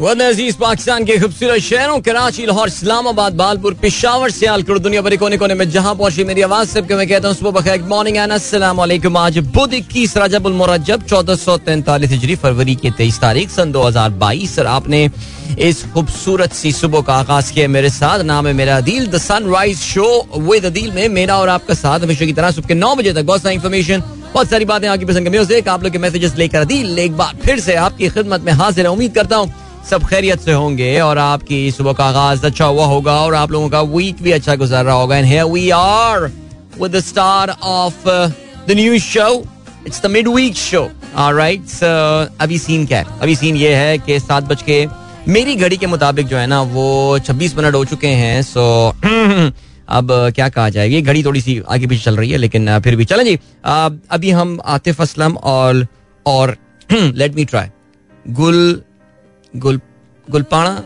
अज़ीज़ पाकिस्तान के खूबसूरत शहरों, कराची, लाहौर, इस्लामाबाद, बालपुर, पिशावर, सियालकोट दुनिया भर कोने कोने में जहाँ पहुँची मेरी आवाज़, सबके मैं कहता हूँ, सुबह बखैर मॉर्निंग एंड अस्सलाम आज बुध इक्कीस रजबुल मुरज्जब, चौदह सौ तैंतालीस हिजरी, फरवरी की तेईस तारीख, सन दो हज़ार बाईस। और आपने इस खूबसूरत सी सुबह का आगाज़ किया मेरे साथ। नाम है मेरा Adeel the sunrise show with Adeel में मेरा और आपका साथ हमेशा की तरह सुबह के नौ बजे तक बहुत सारी इन्फॉर्मेशन बहुत सारी बातें आपकी पसंद म्यूज़िक आप लोग के मैसेजेस लेकर अदील, एक बार फिर से आपकी खिदमत में हाजिर है। उम्मीद करता हूँ सब खैरियत से होंगे और आपकी सुबह का आगाज़ अच्छा हुआ होगा और आप लोगों का वीक भी अच्छा गुजर रहा होगा। And here we are with the star of the new show it's the midweek show alright अभी सीन क्या है? अभी सीन ये है कि सात बज के, मेरी घड़ी के मुताबिक जो है ना, वो 26 मिनट हो चुके हैं सो अब क्या कहा जाएगी? ये घड़ी थोड़ी सी आगे पीछे चल रही है, लेकिन फिर भी चलें जी। अभी हम आतिफ असलम और और let me try Gul Gul गुलपाना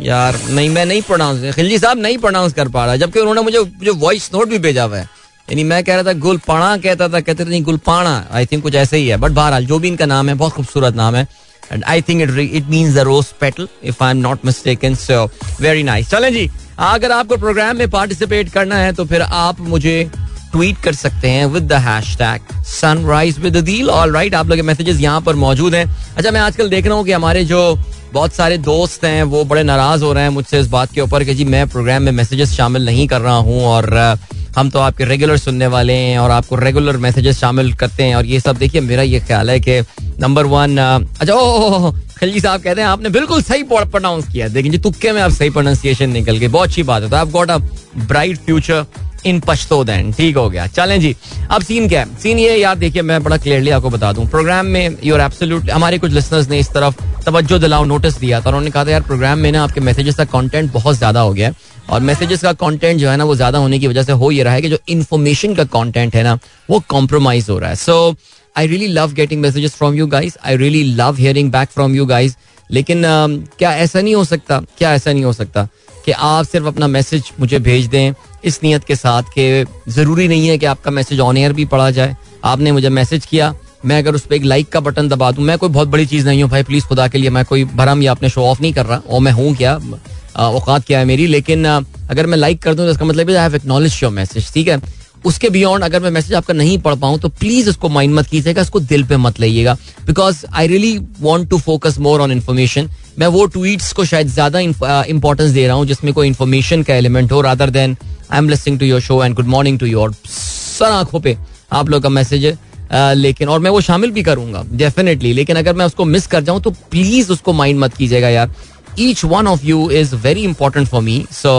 यार, नहीं, मैं नहीं प्रोनाउंस खिलजी साहब नहीं प्रोनाउंस कर पा रहा, जबकि उन्होंने मुझे जो वॉइस नोट भी भेजा हुआ है। यानी मैं कह रहा था गुलपाना कहता था, कहते नहीं गुलपाना आई थिंक कुछ ऐसे ही है। बट बहरहाल, जो भी इनका नाम है, बहुत खूबसूरत नाम है। And I think it it means the rose petal if I am not mistaken so very nice चलें जी, अगर आपको प्रोग्राम में पार्टिसिपेट करना है तो फिर आप मुझे ट्वीट कर सकते हैं with the hashtag sunrise with Adeel all right आप लोग मैसेजेस यहाँ पर मौजूद हैं अच्छा मैं आजकल देख रहा हूँ कि हमारे जो बहुत सारे दोस्त हैं वो बड़े नाराज़ हो रहे हैं मुझसे इस बात के ऊपर कि जी मैं प्रोग्राम में मैसेजेस शामिल नहीं कर रहा हूँ और हम तो आपके रेगुलर सुनने वाले हैं और आपको रेगुलर मैसेजेस शामिल करते हैं और ये सब देखिए मेरा ये ख्याल है कि नंबर वन अच्छा ओ खिलजी साहब कहते हैं आपने बिल्कुल सही प्रोनाउंस किया देखिए जी तुक्के में आप सही प्रोनाउंसिएशन निकल गए बहुत अच्छी बात है तो आप got a bright future in Pashto then ठीक हो गया। चलें जी। अब सीन क्या है? सीन ये यार देखिए, मैं बड़ा क्लियरली आपको बता दूँ। प्रोग्राम में यूर एब्सोल्यूट हमारे कुछ लिसनर्स ने इस तरफ़ तवज्जो दिलाओ नोटिस दिया था। उन्होंने कहा था, यार प्रोग्राम में ना आपके मैसेजेस का कंटेंट बहुत ज़्यादा हो गया है। और मैसेजेस का कंटेंट जो है ना, वो ज़्यादा होने की वजह से हो ये रहा है कि जो इन्फॉर्मेशन का कंटेंट है ना, वो कॉम्प्रोमाइज हो रहा है। So I really love getting messages from you guys I really love hearing back from you guys लेकिन क्या ऐसा नहीं हो सकता? क्या ऐसा नहीं हो सकता? कि आप सिर्फ़ अपना मैसेज मुझे भेज दें, इस नीयत के साथ कि ज़रूरी नहीं है कि आपका मैसेज ऑन एयर भी पढ़ा जाए। आपने मुझे मैसेज किया, मैं अगर उस पर एक लाइक का बटन दबा दूँ, मैं कोई बहुत बड़ी चीज़ नहीं हूँ भाई प्लीज़ खुदा के लिए मैं कोई भरम या अपने शो ऑफ़ नहीं कर रहा, और मैं हूँ क्या? औकात क्या है मेरी? लेकिन अगर मैं लाइक कर दूँ तो इसका मतलब I have acknowledge your message ठीक है? उसके बियॉन्ड अगर मैं मैसेज आपका नहीं पढ़ पाऊँ तो प्लीज़ उसको माइंड मत कीजिएगा इसको दिल पे मत लाइएगा। Because I really want to focus more on information मैं वो ट्वीट्स को शायद ज़्यादा इंपॉर्टेंस दे रहा हूँ जिसमें कोई इन्फॉर्मेशन का एलिमेंट हो rather than I am listening to your show and good morning to your sir आँखों पे आप लोग का मैसेज है Uh, लेकिन और मैं वो शामिल भी करूँगा डेफिनेटली लेकिन अगर मैं उसको मिस कर जाऊँ तो प्लीज़ उसको माइंड मत कीजिएगा यार। Each one of you is very important for me so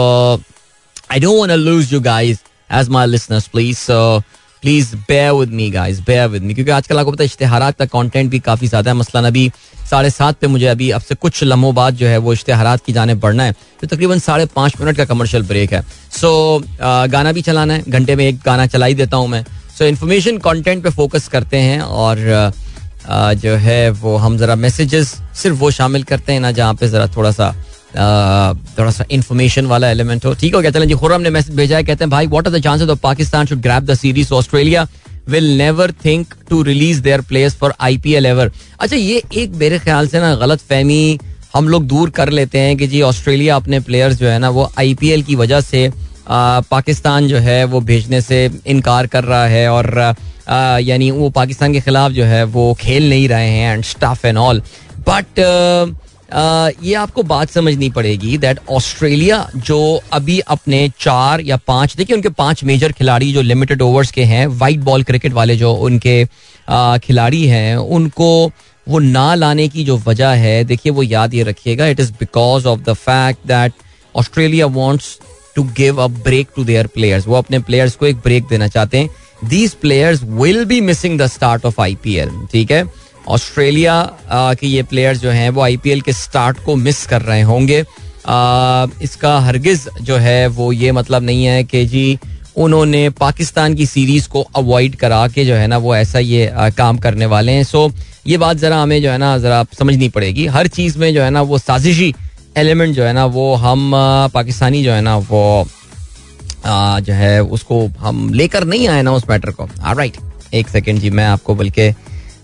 I don't want lose you guys as my listeners please so please bear with me guys bear with me क्योंकि आजकल आपको पता है इश्तेहार का कंटेंट भी काफ़ी ज़्यादा है। मसला अभी साढ़े सात पे मुझे अभी अब से कुछ लम्हों बाद जो है वो इश्तेहार की जाने बढ़ना है तो तकरीबन साढ़े पाँच मिनट का कमर्शियल ब्रेक है। सो so, गाना भी चलाना है घंटे में एक गाना चला ही देता हूँ मैं। सो इन्फॉर्मेशन कंटेंट पे फोकस करते हैं और जो है वो हम जरा मैसेजेस सिर्फ़ वो शामिल करते हैं ना जहाँ पे जरा थोड़ा सा थोड़ा सा इन्फॉर्मेशन वाला एलिमेंट हो। ठीक हो गया? चलें जी खुरम ने मैसेज भेजा है, कहते हैं, भाई what are the chances of Pakistan should grab the series Australia will never think to release their players for I IPL ever अच्छा ये एक मेरे ख्याल से ना गलत फहमी हम लोग दूर कर लेते हैं कि जी ऑस्ट्रेलिया अपने प्लेयर्स जो है ना, वो आईपीएल की वजह से पाकिस्तान जो है, वो भेजने से इनकार कर रहा है और यानी वो पाकिस्तान के खिलाफ जो है, वो खेल नहीं रहे हैं and staff and all but ये आपको बात समझनी पड़ेगी दैट ऑस्ट्रेलिया जो अभी अपने चार या पाँच, देखिए उनके पाँच मेजर खिलाड़ी जो लिमिटेड ओवर्स के हैं वाइट बॉल क्रिकेट वाले जो उनके खिलाड़ी हैं, उनको वो ना लाने की जो वजह है, देखिए वो याद ये रखिएगा it is because of the fact that Australia wants to give a break to their players वो अपने प्लेयर्स को एक ब्रेक देना चाहते हैं। These players will be missing the start of IPL ठीक है? ऑस्ट्रेलिया के ये प्लेयर जो हैं, वो आईपीएल के स्टार्ट को मिस कर रहे होंगे। इसका हरगिज जो है, वो ये मतलब नहीं है कि जी, उन्होंने पाकिस्तान की सीरीज़ को अवॉइड करा के जो है ना, वो ऐसा ये काम करने वाले हैं। सो ये बात जरा हमें जो है ना, जरा समझनी पड़ेगी। हर चीज़ में जो है ना, वो साजिशी एलिमेंट जो है ना, वो हम पाकिस्तानी जो है ना, वो जो है, उसको हम लेकर नहीं आए ना उस मैटर को। राइट एक सेकेंड जी, मैं आपको बल्कि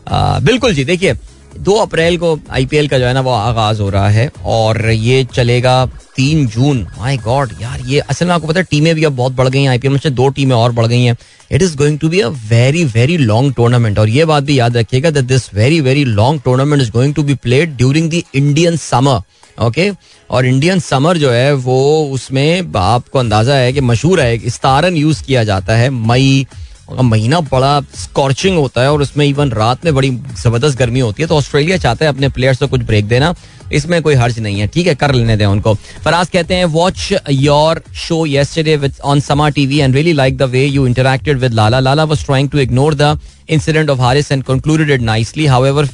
बिल्कुल जी, देखिए, दो अप्रैल को आईपीएल का जो है ना, वो आगाज़ हो रहा है और ये चलेगा तीन जून। माय गॉड यार, ये असल में आपको पता है, टीमें भी अब बहुत बढ़ गई हैं आईपीएल में से दो टीमें और बढ़ गई हैं। It is going to be a very very long tournament और ये बात भी याद रखिएगा that this very very long tournament is going to be played during the Indian summer okay और इंडियन समर जो है, वो उसमें आपको अंदाज़ा है कि मशहूर है इस्तारन यूज़ किया जाता है मई महीना बड़ा स्कॉर्चिंग होता है और उसमें इवन रात में बड़ी ज़बरदस्त गर्मी होती है तो ऑस्ट्रेलिया चाहता है अपने प्लेयर्स को कुछ ब्रेक देना। इसमें कोई हर्ज नहीं है, ठीक है, कर लेने दें उनको। फराज कहते हैं watch your show yesterday with on Samaa TV and really like the way you interacted with Lala Lala was trying to ignore the incident of Haris and concluded it nicely however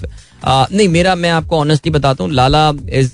नहीं, मेरा, मैं आपको honestly बताता हूँ लाला is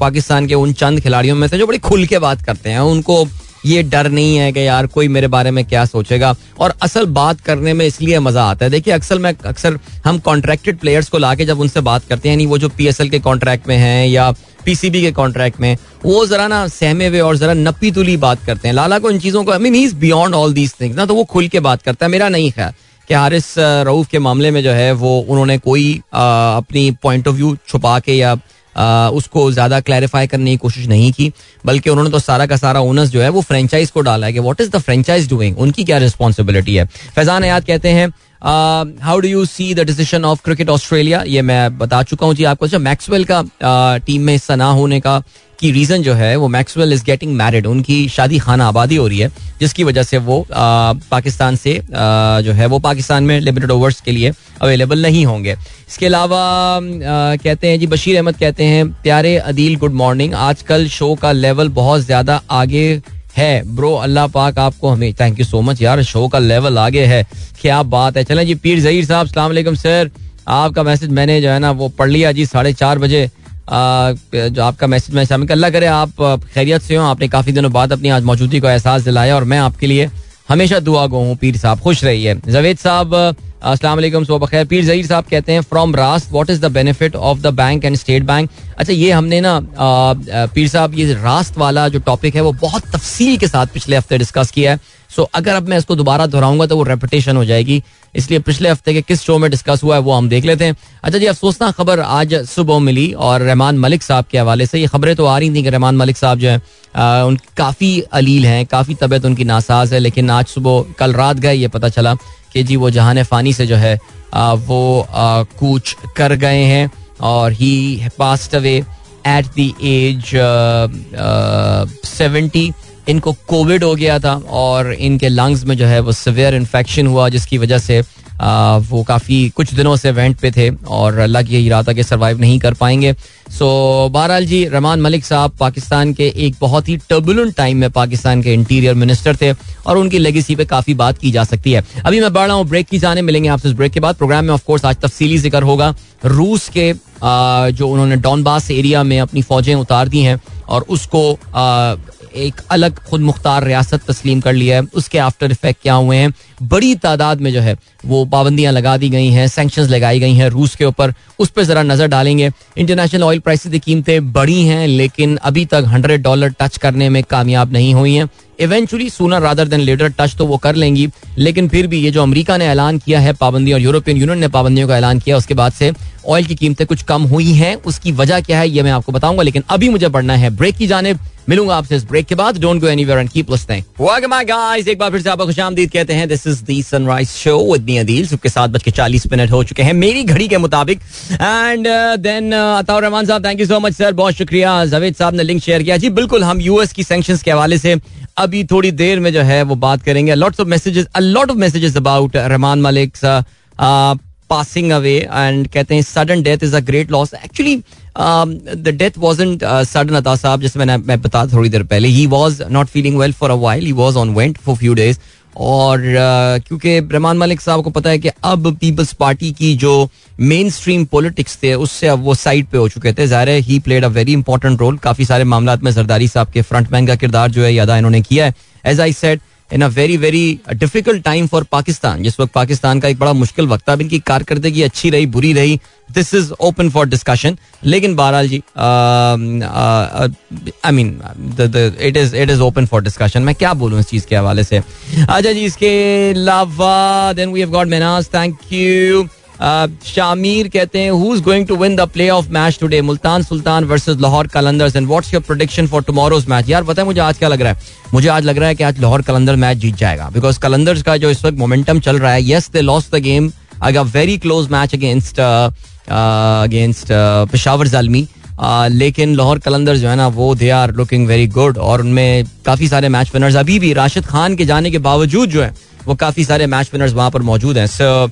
Pakistan के उन चंद खिलाड़ियों में से जो बड़ी खुल के बात करते हैं, उनको ये डर नहीं है कि यार कोई मेरे बारे में क्या सोचेगा। और असल बात करने में इसलिए मज़ा आता है। देखिए अक्सर मैं अक्सर हम कॉन्ट्रैक्टेड प्लेयर्स को लाके जब उनसे बात करते हैं वो जो पीएसएल के कॉन्ट्रैक्ट में हैं या पीसीबी के कॉन्ट्रैक्ट में वो जरा ना सहमे हुए और जरा नपी तुली बात करते हैं। लाला को इन चीज़ों को I mean is beyond all these things ना तो वो खुल के बात करता है। मेरा नहीं ख्याल कि हारिस रऊफ के मामले में जो है वो उन्होंने कोई आ, अपनी पॉइंट ऑफ़ व्यू छुपा के या उसको ज़्यादा क्लैरिफाई करने की कोशिश नहीं की, बल्कि उन्होंने तो सारा का सारा ओनर्स जो है वो फ्रेंचाइज को डाला है कि what is the franchise doing उनकी क्या रिस्पॉन्सिबिलिटी है? फैजान याद कहते हैं how do you see the decision of cricket Australia ये मैं बता चुका हूँ जी आपको। अच्छा मैक्सवेल का टीम में हिस्सा ना होने का की रीजन जो है वो मैक्सवेल इज़ गेटिंग मैरिड उनकी शादी खाना आबादी हो रही है जिसकी वजह से वो आ, पाकिस्तान से आ, जो है वो पाकिस्तान में लिमिटेड ओवर्स के लिए अवेलेबल नहीं होंगे। इसके अलावा कहते हैं जी बशीर अहमद कहते हैं प्यारे अदील गुड मॉर्निंग आजकल शो का लेवल बहुत ज़्यादा आगे है। ब्रो अल्लाह पाक आपको हमें थैंक यू सो मच यार शो का लेवल आगे है। क्या बात है। चलें जी, पीर जहीर साहब सलाम सर। आपका मैसेज मैंने जो है ना, वो पढ़ लिया जी साढ़े चार बजे। जो आपका मैसेज मैं शामिल अल्लाह करे आप खैरियत से हो। आपने काफ़ी दिनों बाद अपनी आज मौजूदगी को एहसास दिलाया और मैं आपके लिए हमेशा दुआ गो हूँ। पीर साहब खुश रहिए। जवेद साहब अस्सलाम वालेकुम, सुबह बखैर। पीर जहीर साहब कहते हैं from Rust what is the benefit of the bank and state bank अच्छा ये हमने ना पीर साहब, ये रास्त वाला जो टॉपिक है, वो बहुत तफसील के साथ पिछले हफ़्ते डिस्कस किया है। सो अगर अब मैं इसको दोबारा दोहराऊँगा तो वो रेपुटेशन हो जाएगी। इसलिए पिछले हफ़्ते के किस शो में डिस्कस हुआ है, वो हम देख लेते हैं। अच्छा जी अफसोसना खबर आज सुबह मिली, और रहमान मलिक साहब के हवाले से। ये खबरें तो आ रही थी कि रहमान मलिक साहब जो है उन, काफ़ी अलील हैं, काफ़ी तबीयत उनकी नासाज है, लेकिन आज सुबह, कल रात गए, ये पता चला कि जी, वो जहान फ़ानी से जो है वो कूच कर गए हैं और he passed away at the age seventy इनको कोविड हो गया था और इनके लंग्स में जो है वो सिवियर इन्फेक्शन हुआ, जिसकी वजह से वो काफ़ी कुछ दिनों से वेंट पे थे और अल्लाह की यही रहा था कि सर्वाइव नहीं कर पाएँगे। सो बहरहाल जी, रहमान मलिक साहब पाकिस्तान के एक बहुत ही टर्बुलेंट टाइम में पाकिस्तान के इंटीरियर मिनिस्टर थे और उनकी लेगेसी पे काफ़ी बात की जा सकती है। अभी मैं बढ़ रहा हूँ ब्रेक की जाने मिलेंगे आपसे इस ब्रेक के बाद। प्रोग्राम में ऑफकोर्स आज तफसीली ज़िक्र होगा। रूस के जो उन्होंने डॉनबास एरिया में अपनी फौजें उतार दी हैं और उसको एक अलग खुद मुख्तार रियासत तस्लीम कर लिया है। उसके आफ्टर इफ़ेक्ट क्या हुए हैं? बड़ी तादाद में जो है वो पाबंदियाँ लगा दी गई हैं सेंक्शन लगाई गई हैं रूस के ऊपर। उस पर जरा नज़र डालेंगे। इंटरनेशनल ऑयल प्राइसेस की कीमतें बढ़ी हैं, लेकिन अभी तक हंड्रेड डॉलर टच करने में कामयाब नहीं हुई हैं। Eventually sooner rather than later touch तो वो कर लेंगी, लेकिन फिर भी ये जो अमेरिका ने ऐलान किया है, पाबंदी और यूरोपियन यूनियन ने पाबंदियों का ऐलान किया, उसके बाद से ऑयल की कीमतें कुछ कम हुई हैं। उसकी वजह क्या है, ये मैं आपको बताऊँगा, लेकिन अभी मुझे बढ़ना है ब्रेक की जाने मिलूँगा आपसे इस ब्रेक के बाद। Don't go anywhere and keep guys एक बार फिर से आपको खुशामदीद कहते हैं this is the sunrise show with me Adeel सुबह के सात बज के चालीस मिनट हो चुके हैं मेरी घड़ी के मुताबिक एंड देन अताउर रहमान साहब thank you so much sir बहुत शुक्रिया जावेद साहब ने लिंक शेयर किया जी बिल्कुल हम यूएस की सैंक्शंस के हवाले से अभी थोड़ी देर में जो है वो बात करेंगे lots of messages lot of messages about Rehman Malik passing away and कहते हैं sudden death is a great loss actually the death wasn't sudden Ata साहब जैसे मैंने मैं बता थोड़ी देर पहले ही was not feeling well for a while he was on went for few days और क्योंकि रहमान मलिक साहब को पता है कि अब पीपल्स पार्टी की जो मेन स्ट्रीम पॉलिटिक्स थे, उससे अब वो साइड पे हो चुके थे। ज़ाहिर he played a very important role काफ़ी सारे मामला में जरदारी साहब के फ्रंट मैन का किरदार जो है अदा इन्होंने किया है। As I said in a very very difficult time for Pakistan जिस वक्त पाकिस्तान का एक बड़ा मुश्किल वक्त था, अब इनकी कारकर्दगी अच्छी रही, बुरी रही। This is open for discussion लेकिन बहरहाल जी I mean it is it is open for discussion मैं क्या बोलूँ इस चीज़ के हवाले से? अच्छा जी, इसके अलावा then we have got Menaz thank you Shamir कहते हैं who is going to win the playoff match today Multan Sultan versus Lahore Qalandars. And what's your prediction for tomorrow's match यार है मुझे आज क्या लग रहा है? मुझे आज लग रहा है कि आज लाहौर कलंदर मैच जीत जाएगा। बिकॉज़ कलंदर्स का जो इस वक्त मोमेंटम चल रहा है yes they lost the game I got very close match against against Peshawar Zalmi. लेकिन लाहौर कलंदर जो है ना, वो they are looking very good और उनमें काफ़ी सारे मैच विनर्स अभी भी, राशिद खान के जाने के बावजूद जो है, वो काफ़ी सारे मैच विनर्स वहाँ पर मौजूद हैं। So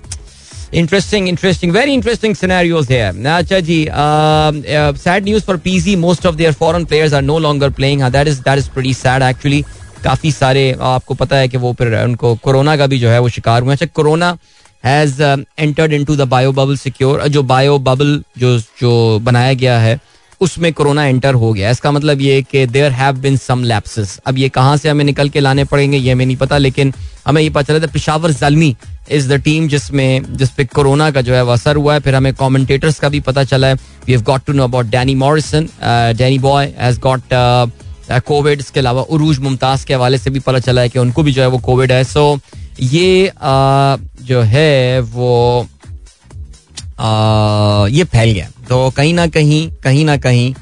interesting interesting very interesting scenarios है अच्छा जी sad news for PZ most of their foreign players are no longer playing that is that is pretty sad actually काफ़ी सारे आपको पता है कि वो फिर उनको कोरोना का भी जो है वो शिकार हुए अच्छा corona has entered into the bio bubble secure जो बायो बबल जो जो बनाया गया है, उसमें कोरोना एंटर हो गया इसका मतलब ये कि there have bin some lapses अब ये कहाँ से हमें निकल के लाने पड़ेंगे, ये हमें नहीं पता, लेकिन हमें ये पता चला था, Peshawar Zalmi is the team जिसमें जिस पे कोरोना का जो है वो असर हुआ है फिर हमें कमेंटेटर्स का भी पता चला है। We have got to know about Danny Morrison Danny boy has got covid इसके अलावा उरूज मुमताज़ के हवाले से भी पता चला है कि उनको भी जो है वो कोविड है। सो ये आ, जो है वो आ, ये फैल गया। तो कहीं ना कहीं कहीं ना कहीं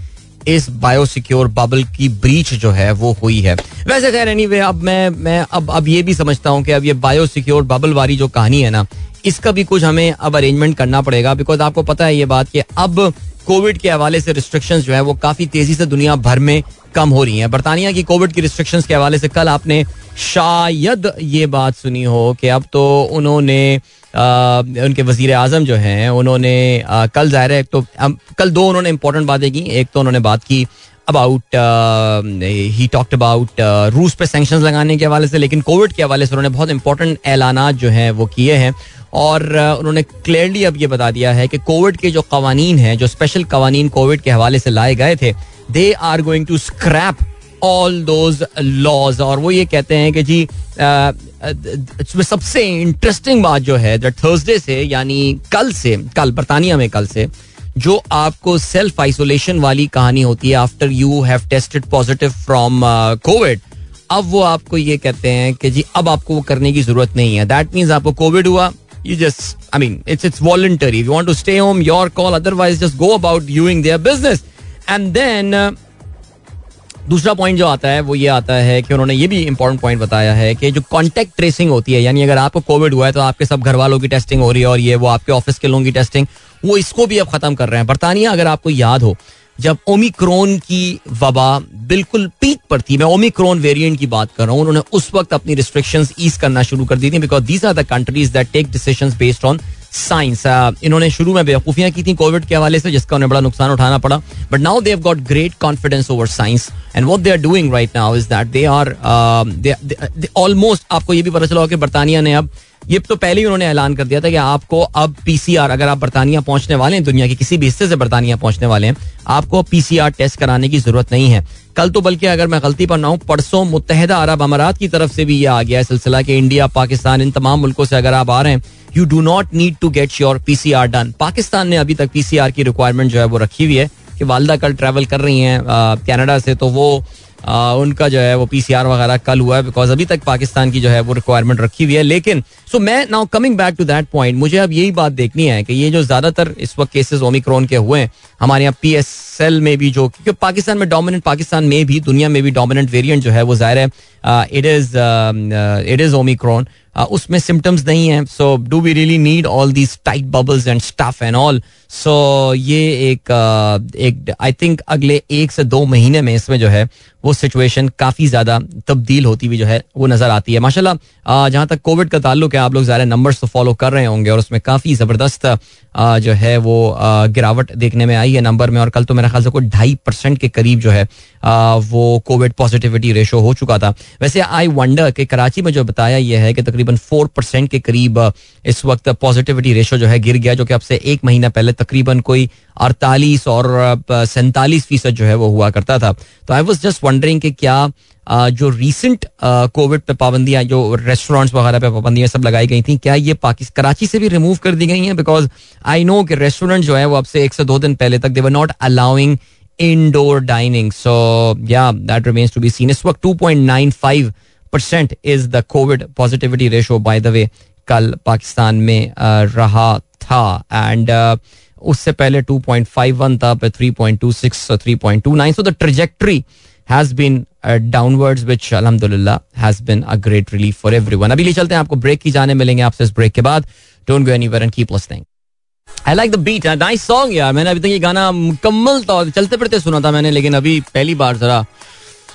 इस बायोसिक्योर बबल की ब्रीच जो है वो हुई है। वैसे खैर एनी anyway, अब मैं मैं अब अब ये भी समझता हूँ कि अब ये बायोसिक्योर बबल वाली जो कहानी है ना इसका भी कुछ हमें अब अरेंजमेंट करना पड़ेगा बिकॉज़ आपको पता है ये बात कि अब कोविड के हवाले से रिस्ट्रिक्शंस जो है वो काफ़ी तेज़ी से दुनिया भर में कम हो रही हैं। बरतानिया की कोविड की रिस्ट्रिक्शंस के हवाले से कल आपने शायद ये बात सुनी हो कि अब तो उन्होंने आ, उनके वज़ीर आज़म जो हैं उन्होंने आ, कल ज़ाहिर है एक तो कल दो उन्होंने इंपॉर्टेंट बातें की एक तो उन्होंने बात की अबाउट ही टॉक्ट अबाउट रूस पे सेंक्शन लगाने के हवाले से लेकिन कोविड के हवाले से उन्होंने बहुत इंपॉर्टेंट ऐलान जो हैं वो किए हैं। और उन्होंने क्लियरली अब ये बता दिया है कि कोविड के जो कवानीन हैं जो स्पेशल कवानीन कोविड के हवाले से लाए गए थे they are going to scrap all those laws और वो ये कहते हैं कि जी uh, सबसे इंटरेस्टिंग बात जो है थर्सडे से यानी कल से कल बरतानिया में कल से जो आपको सेल्फ आइसोलेशन वाली कहानी होती है after you have tested positive from covid अब वो आपको ये कहते हैं कि जी अब आपको वो करने की ज़रूरत नहीं है। दैट मीन्स आपको कोविड हुआ i mean it's it's voluntary. If you want to stay home your call otherwise just go about doing their business. And then uh, दूसरा पॉइंट जो आता है, वो ये आता है कि उन्होंने ये भी इंपॉर्टेंट पॉइंट बताया है कि जो कॉन्टेक्ट ट्रेसिंग होती है, यानी अगर आपको कोविड हुआ है तो आपके सब घर वालों की टेस्टिंग हो रही है और ये वो आपके ऑफ़िस के लोगों की टेस्टिंग वो इसको भी अब खत्म कर रहे हैं। बरतानिया, अगर आपको याद हो, जब ओमिक्रोन की वबा बिल्कुल पीक पर थी, मैं ओमिक्रोन वेरिएंट की बात कर रहा हूँ, उन्होंने उस वक्त अपनी रिस्ट्रिक्शंस ईज करना शुरू कर दी थी because these are the countries that take decisions based on science. इन्होंने शुरू में बेवकूफियाँ की थी कोविड के हवाले से, जिसका उन्हें बड़ा नुकसान उठाना पड़ा। But now they've got great confidence over science and what they are doing right now is that they are almost आपको ये भी पता चला कि बरतानिया ने अब, ये तो पहले ही उन्होंने ऐलान कर दिया था कि आपको अब पीसीआर अगर आप बरतानिया पहुँचने वाले हैं, दुनिया के किसी भी हिस्से से बरतानिया पहुँचने वाले हैं, आपको पीसीआर टेस्ट कराने की ज़रूरत नहीं है। कल तो बल्कि अगर मैं गलती पर ना हूँ, परसों मुतहदा अरब अमारात की तरफ़ से भी ये आ गया है सिलसिला कि इंडिया, पाकिस्तान, इन तमाम मुल्कों से अगर आप आ रहे हैं you do not need to get your PCR done Pakistan ने अभी तक पीसीआर की रिक्वायरमेंट जो है वो रखी हुई है कि वालदा कल ट्रैवल कर रही हैं कैनेडा से तो वो आ, उनका जो है वो पीसीआर वगैरह कल हुआ है बिकॉज़ अभी तक पाकिस्तान की जो है वो रिक्वायरमेंट रखी हुई है। लेकिन सो मैं now coming back to that point मुझे अब यही बात देखनी है कि ये जो ज़्यादातर इस वक्त केसेस ओमिक्रॉन के हुए हैं, हमारे यहाँ पी एस एल में भी जो, क्योंकि पाकिस्तान में डोमिनेंट पाकिस्तान में भी, दुनिया में भी डोमिनेंट वेरिएंट जो है, वो ज़ाहिर है it is it is omicron उसमें सिम्टम्स नहीं है so do we really need all these tight bubbles and stuff and all so ये एक एक आई थिंक अगले एक से दो महीने में इसमें जो है, वो सिचुएशन काफ़ी ज़्यादा तब्दील होती हुई जो है, वो नज़र आती है। माशाल्लाह जहाँ तक कोविड का ताल्लुक है आप लोग ज़्यादा नंबर्स तो फॉलो कर रहे होंगे और उसमें काफ़ी ज़बरदस्त जो है वो गिरावट देखने में आई है नंबर में और कल तो मेरे ख्याल से कोई ढाई परसेंट के करीब जो है वो कोविड पॉजिटिविटी रेशो हो चुका था। वैसे आई वंडर कि कराची में जो बताया यह है कि तकरीबन फोर परसेंट के करीब इस वक्त पॉजिटिविटी रेशो जो है गिर गया, जो कि अब से एक महीना पहले तकरीबन कोई अड़तालीस और सैंतालीस फ़ीसद जो है वो हुआ करता था। तो आई वॉज़ जस्ट वंडरिंग कि क्या जो रिसेंट कोविड पे पाबंदियाँ, जो रेस्टोरेंट्स वगैरह पे पाबंदियाँ सब लगाई गई थी, क्या ये पाकिस्तान कराची से भी रिमूव कर दी गई हैं? बिकॉज़ आई नो कि रेस्टोरेंट जो है, वो अब से एक से दो दिन पहले तक they were not allowing indoor dining so या that remains to be seen इस वक्त two point nine five percent is the covid positivity ratio by the way कल पाकिस्तान में रहा था। एंड उससे पहले 2.51 था पे 3.26 3.29 so the trajectory has been downwards which अलहमदुल्ला has been a great relief for everyone अभी ले चलते हैं, आपको ब्रेक की जाने मिलेंगे आपसे इस ब्रेक के बाद। Don't go anywhere and keep listening I like the beat nice song यार। मैंने अभी तक ये गाना मुकम्मल तौर चलते फिरते सुना था मैंने, लेकिन अभी पहली बार जरा,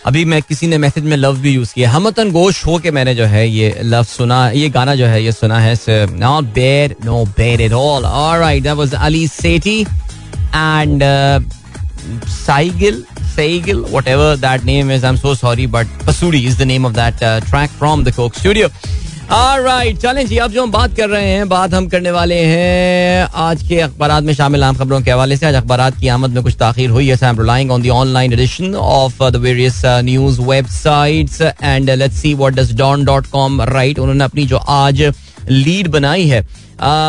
अभी मैं किसी ने मैसेज में लव भी यूज़ किया। हमतन गोश हो के मैंने जो है ये लव सुना, ये गाना जो है, ये सुना है not bad no bad at all alright that was Ali Sethi and साइगिल Saigil, whatever that name is. I'm so sorry, but Pasudi is the name of that uh, track from the Coke Studio. Right चलें जी अब जो हम बात कर रहे हैं बात हम करने वाले हैं आज के अखबार में शामिल आम खबरों के हवाले से आज अखबार की आमद में कुछ ताखिर हुई है I relying on the online edition of the various news websites and let's see what does Dawn dot com right उन्होंने अपनी जो आज लीड बनाई है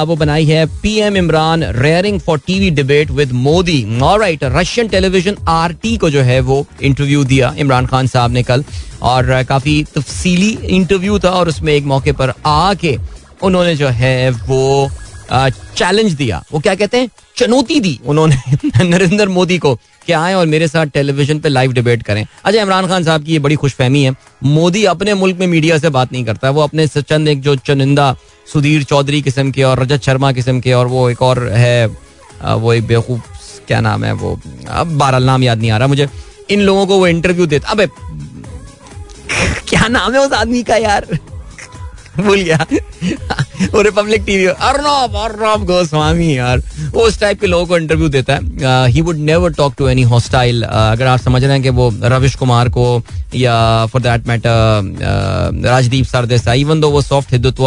वो बनाई है PM Imran raring for TV debate with Modi right Russian television RT को जो है वो इंटरव्यू दिया इमरान खान साहब ने कल। और काफ़ी तफसीली इंटरव्यू था और उसमें एक मौके पर आके उन्होंने जो है वो चैलेंज दिया। वो क्या कहते हैं? चुनौती दी उन्होंने नरेंद्र मोदी को कि आए और मेरे साथ टेलीविज़न पे लाइव डिबेट करें। अच्छा इमरान खान साहब की ये बड़ी खुशफहमी है। मोदी अपने मुल्क में मीडिया से बात नहीं करता। वो अपने चंद एक जो चुनिंदा सुधीर चौधरी किस्म के और रजत शर्मा किस्म के और वो एक और है वो एक बेवकूफ़, क्या नाम है वो? अब बारह नाम याद नहीं आ रहा मुझे। इन लोगों को वो इंटरव्यू देता। अबे, क्या नाम है उस आदमी का यार? भूल गया। वो रिपब्लिक टीवी अर्नब अर्नब गोस्वामी यार। वो उस टाइप के लोगों को इंटरव्यू देता है। He would never talk to any hostile अगर आप समझ रहे हैं कि वो रविश कुमार को या for that matter Rajdeep Sardesai even though वो सॉफ्ट हिंदुत्व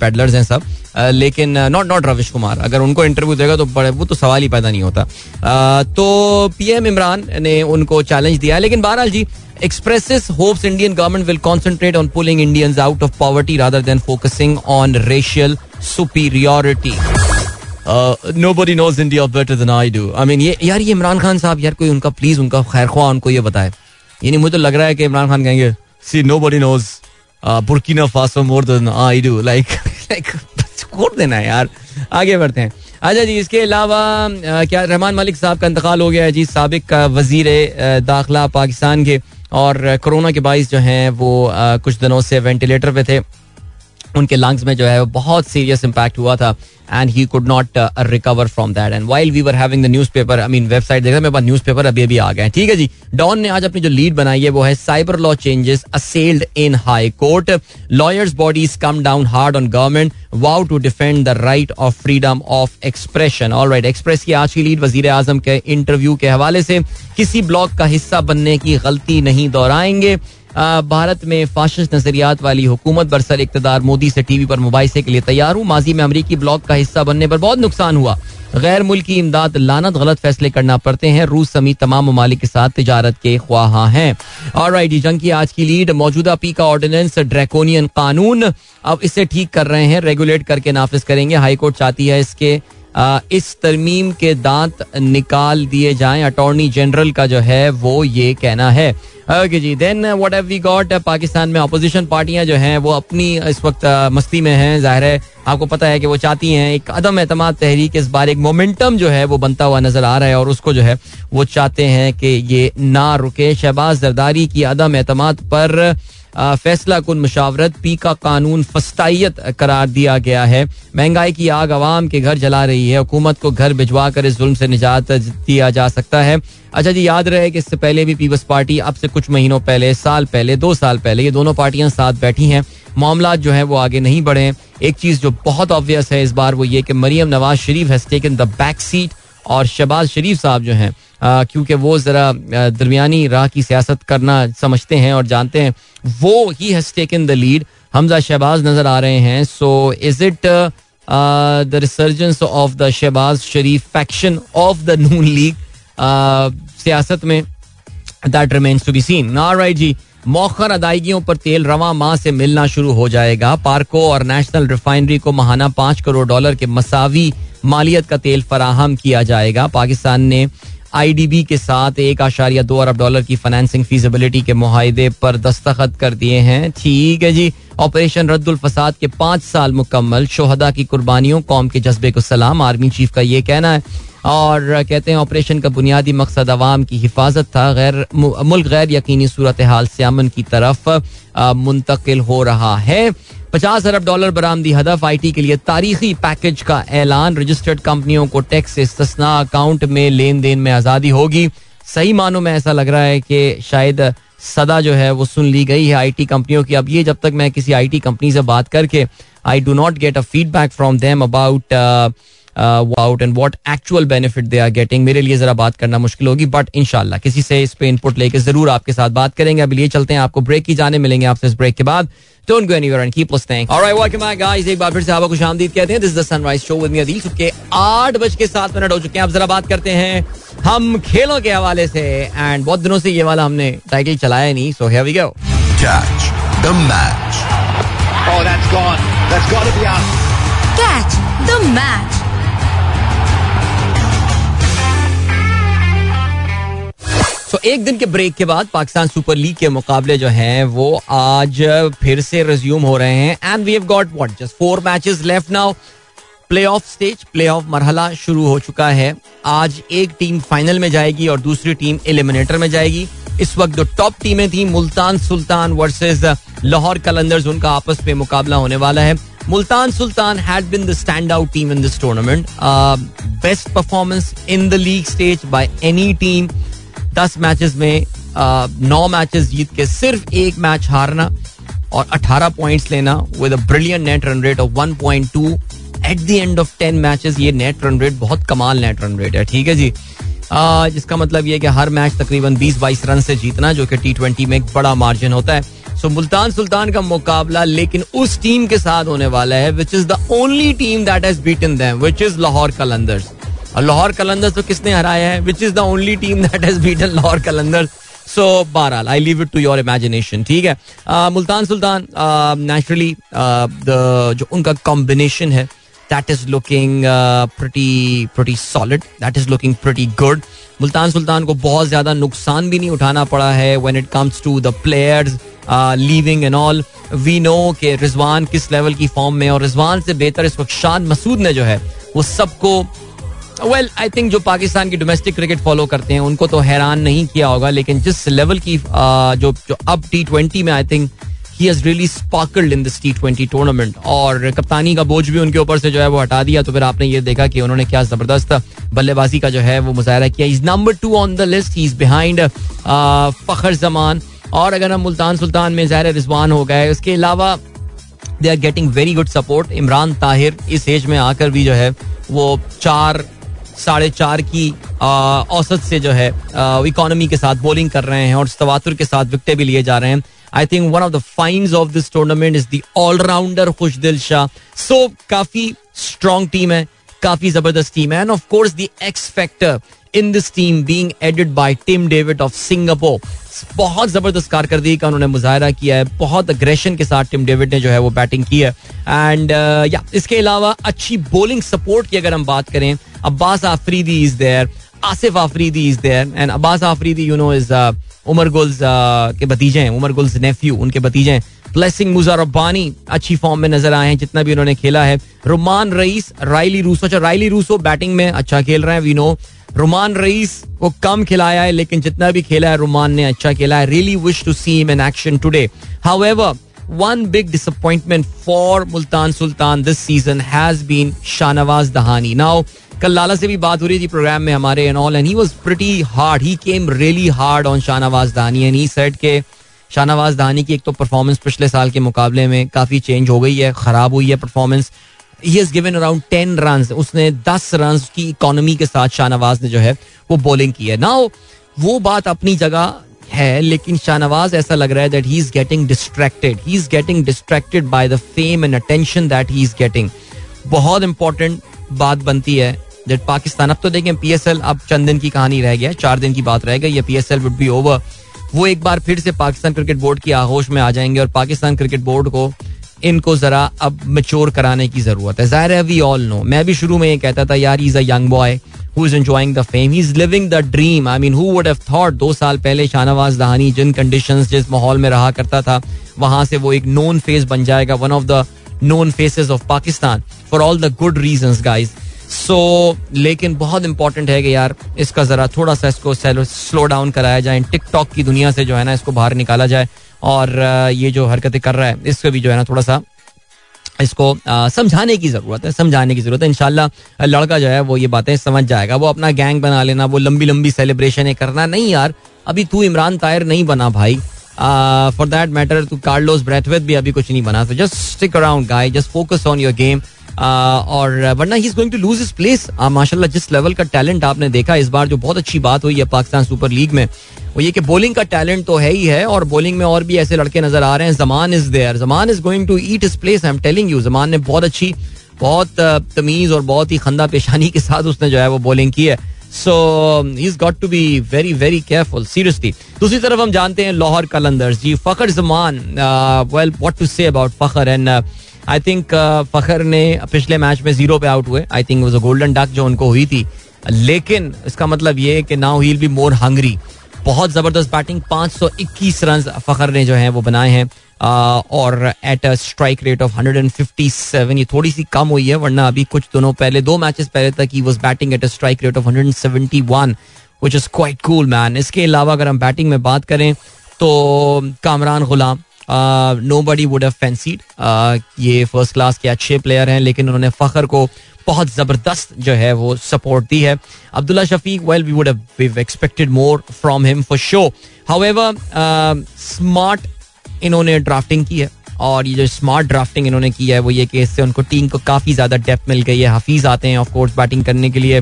पैडलर्स हैं सब Uh, लेकिन नॉट नॉट रविश कुमार अगर उनको इंटरव्यू देगा तो बड़े वो तो सवाल ही पैदा नहीं होता। Uh, तो पीएम इमरान ने उनको चैलेंज दिया। लेकिन बहरहाल जी expresses hopes Indian government will concentrate on pulling Indians out of poverty rather than focusing on racial superiority nobody knows India better than I do I mean ये यार ये इमरान खान साहब यार कोई उनका प्लीज़ उनका खैर ख्वाह उनको ये बताए यानी मुझे तो लग रहा है कि इमरान खान कहेंगे see nobody knows Burkina Faso more than I do like like छोड़ देना यार। आगे बढ़ते हैं। अच्छा जी, इसके अलावा uh, क्या, रहमान मलिक साहब का इंतकाल हो गया है जी, सबक uh, वज़ीर uh, दाखिला पाकिस्तान के। और कोरोना के बाईस जो हैं वो कुछ दिनों से वेंटिलेटर पे थे। उनके लंग्स में जो है, बहुत सीरियस इम्पैक्ट हुआ था and he could not recover from that and while we were having the newspaper I mean website देखा मेरे पास न्यूज़पेपर अभी अभी आ गए ठीक है जी? डॉन ने आज अपनी जो लीड बनाई है, वो है cyber law changes assailed in high court lawyers bodies come down hard on government vow to defend the right of freedom of expression all right express की आज की लीड वज़ीर आज़म के इंटरव्यू के हवाले से, किसी ब्लॉक का हिस्सा बनने की गलती नहीं दोहराएँगे। भारत में फाशिस्ट नजरियात वाली हुकूमत बरसर इकतदार मोदी से टीवी पर मुबाइसे के लिए तैयार हूँ। माजी में अमरीकी ब्लॉक का हिस्सा बनने पर बहुत नुकसान हुआ। गैर मुल्की इमदाद लानत गलत फैसले करना पड़ते हैं। रूस समेत तमाम ममालिक के साथ तजारत के ख्वाहा हैं। और राइट जंग की आज की लीड मौजूदा पी का ऑर्डिनेंस ड्रैकोनियन कानून। अब इसे ठीक कर रहे हैं रेगुलेट करके नाफिज करेंगे। हाईकोर्ट चाहती है इसके इस तरमीम के दांत निकाल दिए जाएँ। अटॉर्नी जनरल का जो है, वो ये कहना है। Okay ji then what have we got Pakistan में अपोजिशन पार्टियाँ जो हैं, वो अपनी इस वक्त मस्ती में हैं। ज़ाहिर है, आपको पता है कि वो चाहती हैं एक अदम एतम तहरीक, इस बार एक मोमेंटम जो है, वो बनता हुआ नज़र आ रहा है। और उसको जो है, वो चाहते हैं कि ये ना रुके। शहबाज जरदारी की अदम एतमाद पर फैसला कन मशावरत पी का कानून फस्ताइत करार दिया गया है। महँगाई की आग आवाम के घर जला रही है। हुकूमत को घर भिजवा कर इस जुल्म से निजात दिया जा सकता है। अच्छा जी, याद रहे कि इससे पहले भी पीपल्स पार्टी अब से कुछ महीनों पहले, साल पहले, दो साल पहले, ये दोनों पार्टियाँ साथ बैठी हैं। मामला जो है वो आगे नहीं बढ़े एक चीज़ जो बहुत ऑब्वियस है इस बार वो ये कि Maryam Nawaz Sharif has taken the back seat और शहबाज शरीफ साहब जो हैं क्योंकि वो ज़रा दरमियानी राह की सियासत करना समझते हैं और जानते हैं। वो he has taken the lead Hamza Shahbaz नज़र आ रहे हैं। So is it the resurgence of the Shahbaz Sharif faction of the Noon league सियासत में? That remains to be seen right जी, मौखर अदायगियों पर तेल रवा माह से मिलना शुरू हो जाएगा। पार्को और नेशनल रिफाइनरी को महाना पाँच करोड़ डॉलर के मसावी मालियत का तेल फराहम किया जाएगा। पाकिस्तान ने आईडीबी के साथ एक आशारिया दो अरब डॉलर की फाइनेंसिंग फीजिबिलिटी के मुहिदे पर दस्तखत कर दिए हैं। ठीक है जी। ऑपरेशन रद्दुल फसाद के पाँच साल मुकम्मल। शोहदा की कुर्बानियों, कौम के जज्बे को सलाम। आर्मी चीफ का ये कहना है। और कहते हैं ऑपरेशन का बुनियादी मकसद अवाम की हिफाजत था। गैर मुल्क गैर यकीनी सूरत हाल से अमन की तरफ़ मुंतकिल हो रहा है। पचास अरब डॉलर बरामदी हदफ आई टी के लिए तारीखी पैकेज का ऐलान। रजिस्टर्ड कंपनियों को टैक्स से सस्ना अकाउंट में लेन देन में आज़ादी होगी। सही मानों में ऐसा लग रहा है कि शायद सदा जो है वो सुन ली गई है आईटी कंपनियों की। अब ये जब तक मैं किसी आईटी कंपनी से बात करके I do not get a feedback from them about out and what actual benefit they are getting मेरे लिए जरा बात करना मुश्किल होगी बट इनशाला किसी से इस पे इनपुट लेके ज़रूर आपके साथ बात करेंगे। अभी लिए चलते हैं, आपको ब्रेक की जाने मिलेंगे आपसे इस ब्रेक के बाद। Don't go anywhere and keep listening. All right, welcome back guys. एक बार फिर से आपको खुश आमदीद कहते हैं. This is the Sunrise Show with me Adeel सुबह आठ बज के सात मिनट हो चुके हैं. अब जरा बात करते हैं हम खेलों के हवाले से एंड बहुत दिनों से ये वाला हमने टाइटल चलाया नहीं. So here we go. Catch the match. Oh, that's gone. That's got to be out. Catch the match. So so, एक दिन के ब्रेक के बाद पाकिस्तान सुपर लीग के मुकाबले जो हैं वो आज फिर से रिज्यूम हो रहे हैं। And we have got what just four matches left now playoff stage playoff मरहला शुरू हो चुका है। आज एक टीम फाइनल में जाएगी और दूसरी टीम एलिमिनेटर में जाएगी। इस वक्त जो टॉप टीमें थी मुल्तान सुल्तान वर्सेस लाहौर कलंदर्स उनका आपस में मुकाबला होने वाला है। Multan Sultan had been the stand out team in this tournament best performance in the league stage by any team दस मैचेस में नौ मैचेस जीत के सिर्फ़ एक मैच हारना और 18 पॉइंट्स लेना with a brilliant net run rate of 1.2 at the end of 10 matches ये नेट रन रेट बहुत कमाल नेट रन रेट है ठीक है जी? आ, जिसका मतलब ये कि हर मैच तकरीबन 20-22 रन से जीतना जो कि टी में एक बड़ा मार्जिन होता है। सो मुल्तान सुल्तान का मुकाबला लेकिन उस टीम के साथ होने वाला है which is the only team that has beaten them which is Lahore Qalandars. और लाहौर कलंदर तो किसने हराया है? Which is the only team that has beaten Lahore Qalandar so बहरहाल I leave it to your imagination ठीक है? मुल्तान सुल्तान नेचुरली जो उनका कॉम्बिनेशन है that is looking pretty pretty solid that is looking pretty good Multan Sultan को बहुत ज़्यादा नुकसान भी नहीं उठाना पड़ा है when it comes to the players leaving and all we know के रिजवान किस लेवल की फॉर्म में और रिजवान से बेहतर इस वक्त शान मसूद ने जो है, वो सबको वेल आई थिंक जो पाकिस्तान की डोमेस्टिक क्रिकेट फॉलो करते हैं, उनको तो हैरान नहीं किया होगा, लेकिन जिस लेवल की जो जो अब टी ट्वेंटी में I think he has really sparkled in this T twenty tournament और कप्तानी का बोझ भी उनके ऊपर से जो है वो हटा दिया तो फिर आपने ये देखा कि उन्होंने क्या ज़बरदस्त बल्लेबाजी का जो है वो मुजाहरा किया। Is number two on the list he is behind Fakhar Zaman. और अगर हम मुल्तान सुल्तान में ज़ाहिर रिजवान हो गए, उसके अलावा they are getting very good support Imran Tahir इस एज में आकर भी जो है वो चार साढ़े चार की औसत से जो है इकोनॉमी के साथ बॉलिंग कर रहे हैं और तवातुर के साथ विकटे भी लिए जा रहे हैं। I think one of the finds of this tournament is the allrounder Khushdil Shah so काफ़ी स्ट्रॉन्ग टीम है काफ़ी ज़बरदस्त टीम है and of course the X factor in this team being added by Tim David of Singapore बहुत ज़बरदस्त कारकर्दगी का उन्होंने मुजाहरा किया है बहुत अग्रेशन के साथ टिम डेविड ने जो है वो बैटिंग की है। एंड uh, इसके अलावा अच्छी बॉलिंग सपोर्ट की अगर हम बात करें Abbas Afridi is there Asif Afridi is there and Abbas Afridi you know is Umar Gul's के भतीजे हैं उमर गुल्स नेफ्यू उनके भतीजे हैं ब्लेसिंग मुजा रब्बानी अच्छी फॉर्म में नज़र आए हैं जितना भी उन्होंने खेला है रुमान रईस राइली रूसो अच्छा राइली रूसो बैटिंग में अच्छा खेल रहे हैं वी नो रुमान रईस को कम खिलाया है लेकिन जितना भी खेला है रोमान ने अच्छा खेला है really wish to see in action today however one big disappointment for Multan Sultan this season has been Shahnawaz Dahani now कल लाला से भी बात हो रही थी प्रोग्राम में हमारे and all and he was pretty hard he came really hard on Shahnawaz Dahani and he said के शाहनवाज दहानी की एक तो परफॉर्मेंस पिछले साल के मुकाबले में काफ़ी चेंज हो गई है, खराब हुई है performance he has given around ten run उसने दस रन की इकोनॉमी के साथ शाहनवाज ने जो है वो बॉलिंग की है. ना वो बात अपनी जगह है, लेकिन शाहनवाज ऐसा लग रहा है that he is getting distracted he is getting distracted by the fame and attention that he is getting बहुत इंपॉर्टेंट बात बनती है दैट पाकिस्तान अब तो देखें पीएसएल अब चंद दिन की कहानी रह गया चार दिन की बात रह गई, ये पीएसएल वुड बी ओवर वो एक बार फिर से पाकिस्तान क्रिकेट बोर्ड की आगोश में आ जाएँगे और पाकिस्तान क्रिकेट बोर्ड को इनको जरा अब मेच्योर कराने की ज़रूरत है। ज़ाहिर है वी ऑल नो मैं भी शुरू में ये कहता था, यार is a young boy who is enjoying the fame he is living the dream I mean who would have thought दो साल पहले शाहनवाज दहानी जिन कंडीशंस जिस माहौल में रहा करता था, वहाँ से वो एक नोन फेस बन जाएगा one of the known faces of Pakistan for all the good reason guys so लेकिन बहुत इंपॉर्टेंट है कि यार, इसका जरा थोड़ा सा इसको स्लो डाउन कराया जाए टिकटॉक की दुनिया से जो है ना इसको बाहर निकाला जाए, और ये जो हरकतें कर रहा है इसको भी जो है ना थोड़ा सा इसको समझाने की ज़रूरत है, समझाने की ज़रूरत है। इनशाला लड़का जो है वो ये बातें समझ जाएगा। वो अपना गैंग बना लेना, वो लंबी लंबी सेलिब्रेशन करना। नहीं यार, अभी तू इमरान तायर नहीं बना भाई। फॉर दैट मैटर तू कार्लोस ब्रेथवेथ भी अभी कुछ नहीं बना। तो just stick around guy just focus on your game और वरना he is going to lose his place माशाल्लाह, जिस लेवल का टैलेंट आपने देखा, इस बार जो बहुत अच्छी बात हुई है पाकिस्तान सुपर लीग में, वो ये कि बॉलिंग का टैलेंट तो है ही है, और बॉलिंग में और भी ऐसे लड़के नज़र आ रहे हैं। Zaman is there Zaman is going to eat his place I am telling you Zaman ने बहुत अच्छी, बहुत तमीज और बहुत ही खंदा पेशानी के साथ उसने जो है वो बॉलिंग की है। So is got to be very very careful seriously दूसरी तरफ़ हम जानते हैं लाहौर कलंदर्स जी, Fakhar Zaman well what to say about Fakhar? And I think Fakhar ने पिछले मैच में ज़ीरो पे आउट हुए. आई थिंक वो गोल्डन डक जो उनको हुई थी. लेकिन इसका मतलब ये कि now he be more hungry बहुत ज़बरदस्त बैटिंग 521 रन फखर ने जो है वो बनाए हैं. और at a strike rate of 157 ये थोड़ी सी कम हुई है, वरना अभी कुछ दिनों पहले, दो मैचेस पहले तक he was batting at a strike rate of 171 which is quite cool man इसके अलावा अगर हम बैटिंग में बात करें तो Kamran Ghulam nobody would have fancied ये फ़र्स्ट क्लास के अच्छे प्लेयर हैं, लेकिन उन्होंने फखर को बहुत ज़बरदस्त जो है वो सपोर्ट दी है। Abdullah Shafique well we would expected more from him for show however smart इन्होंने ड्राफ्टिंग की है, और ये जो स्मार्ट ड्राफ्टिंग इन्होंने की है, वो ये कि इससे उनको टीम को काफ़ी ज़्यादा डेप्थ मिल गई है। हफीज़ आते हैं ऑफ़ कोर्स बैटिंग करने के लिए।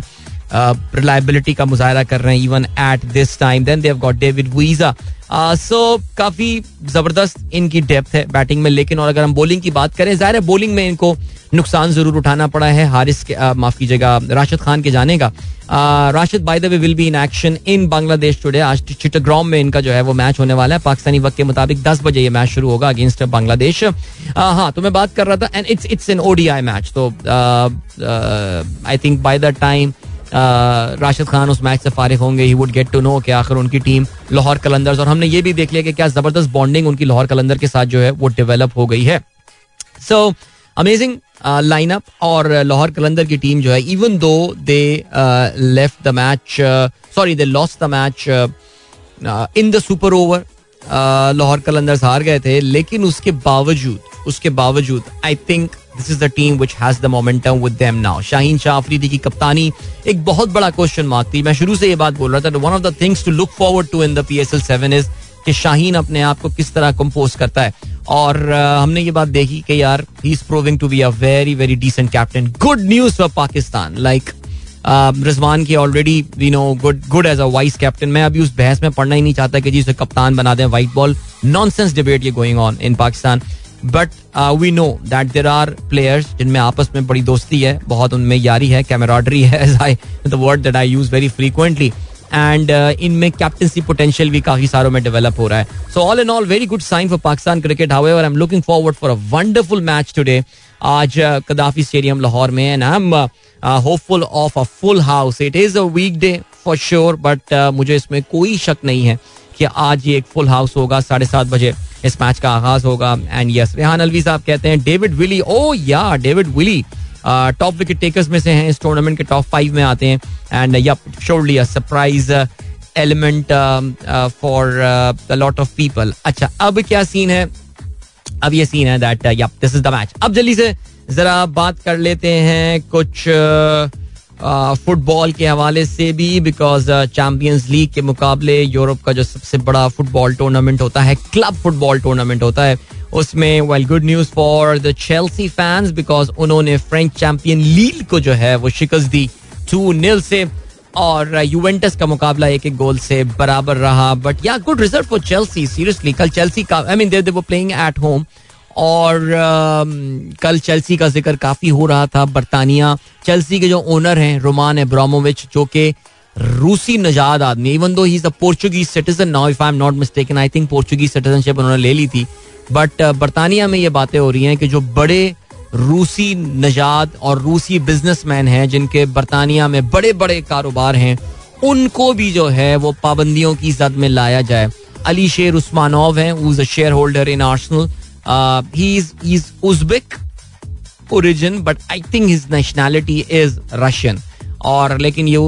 रिलायबिलिटी का मुजाहरा कर रहे हैं even at this time then they have got David Wiese so काफ़ी ज़बरदस्त इनकी डेप्थ है बैटिंग में, लेकिन और अगर हम बॉलिंग की बात करें, ज़ाहिर है बॉलिंग में इनको नुकसान ज़रूर उठाना पड़ा है। हारिस के माफ़ कीजिएगा, राशिद खान के जाने का Rashid by the way will be in action in Bangladesh today आज चिटग्राम में इनका जो है वो मैच होने वाला है। पाकिस्तानी वक्त के मुताबिक दस बजे ये मैच शुरू होगा अगेंस्ट बांग्लादेश हाँ तो मैं बात कर रहा था and it's it's an ODI match तो I think by the time Rashid Khan उस मैच से फारिग होंगे। He would get to know कि आखिर उनकी टीम लाहौर कलंदर्स और हमने ये भी देख लिया कि क्या ज़बरदस्त बॉन्डिंग उनकी लाहौर कलंदर के साथ जो है वो डेवलप हो गई है। सो अमेजिंग लाइनअप और लाहौर कलंदर की टीम जो है even though they left the match sorry they lost the match in the super over Lahore Qalandars हार गए थे, लेकिन उसके बावजूद उसके बावजूद I think this is the team which has the momentum with them now Shaheen Shah Afridi की कप्तानी एक बहुत बड़ा क्वेश्चन मार्क थी। मैं शुरू से ये बात बोल रहा था one of the things to look forward to in the P S L seven is कि शाहीन अपने आप को किस तरह कंपोज करता है। और हमने ये बात देखी कि यार he is proving to be a very very decent captain good news for Pakistan like Rizwan की already you know good good as a vice captain मैं अभी उस बहस में पढ़ना ही नहीं चाहता कि जी उसे कप्तान बना दें। वाइट बॉल नॉनसेंस डिबेट ये going on in Pakistan but we know that there are players जिनमें आपस में बड़ी दोस्ती है, बहुत उनमें यारी है कैमराडरी है as I the word that I use very frequently and इनमें कैप्टनसी पोटेंशियल भी काफ़ी सारों में डेवलप हो रहा है. So all in all very good sign for Pakistan cricket how I am looking forward for a wonderful match today आज Gaddafi stadium Lahore में and I am hopeful of a full house it is a weekday for sure but मुझे इसमें कोई शक नहीं है. कि आज ये एक फुल हाउस होगा साढ़े सात बजे इस मैच का आगाज़ होगा। एंड यस रेहान अलवी साहब कहते हैं David Willey oh yeah David Willey top wicket takers में से हैं इस टूर्नामेंट के टॉप फाइव में आते हैं। And yup surely a surprise element for a lot of people अच्छा अब क्या सीन है? अब ये सीन है that this is the match अब जल्दी से जरा बात कर लेते हैं कुछ uh, फुटबॉल के हवाले से भी बिकॉज़ चैंपियंस लीग के मुकाबले यूरोप का जो सबसे बड़ा फुटबॉल टूर्नामेंट होता है क्लब फुटबॉल टूर्नामेंट होता है, उसमें well good news for the Chelsea fans because उन्होंने फ्रेंच चैंपियन लील को जो है, वो शिकस्त दी टू नील से, और यूवेंटस का मुकाबला एक एक गोल से बराबर रहा but yeah good result for Chelsea seriously कल चेल्सी का आई मीन दे वो प्लेइंग एट होम और कल चेल्सी का ज़िक्र काफ़ी हो रहा था बरतानिया। चेल्सी के जो ओनर हैं रोमान एब्रामोविच जो कि रूसी नजाद आदमी even though he is a Portuguese citizen now if I am not mistaken I think Portuguese citizenship उन्होंने ले ली थी। बट बरतानिया में ये बातें हो रही हैं कि जो बड़े रूसी नजाद और रूसी बिजनेसमैन हैं, जिनके बरतानिया में बड़े बड़े कारोबार हैं, उनको भी जो है वो पाबंदियों की जद में लाया जाए। अली शेर उस्मानोव हैं shareholder in Arsenal he is origin but I think his nationality is Russian और लेकिन ये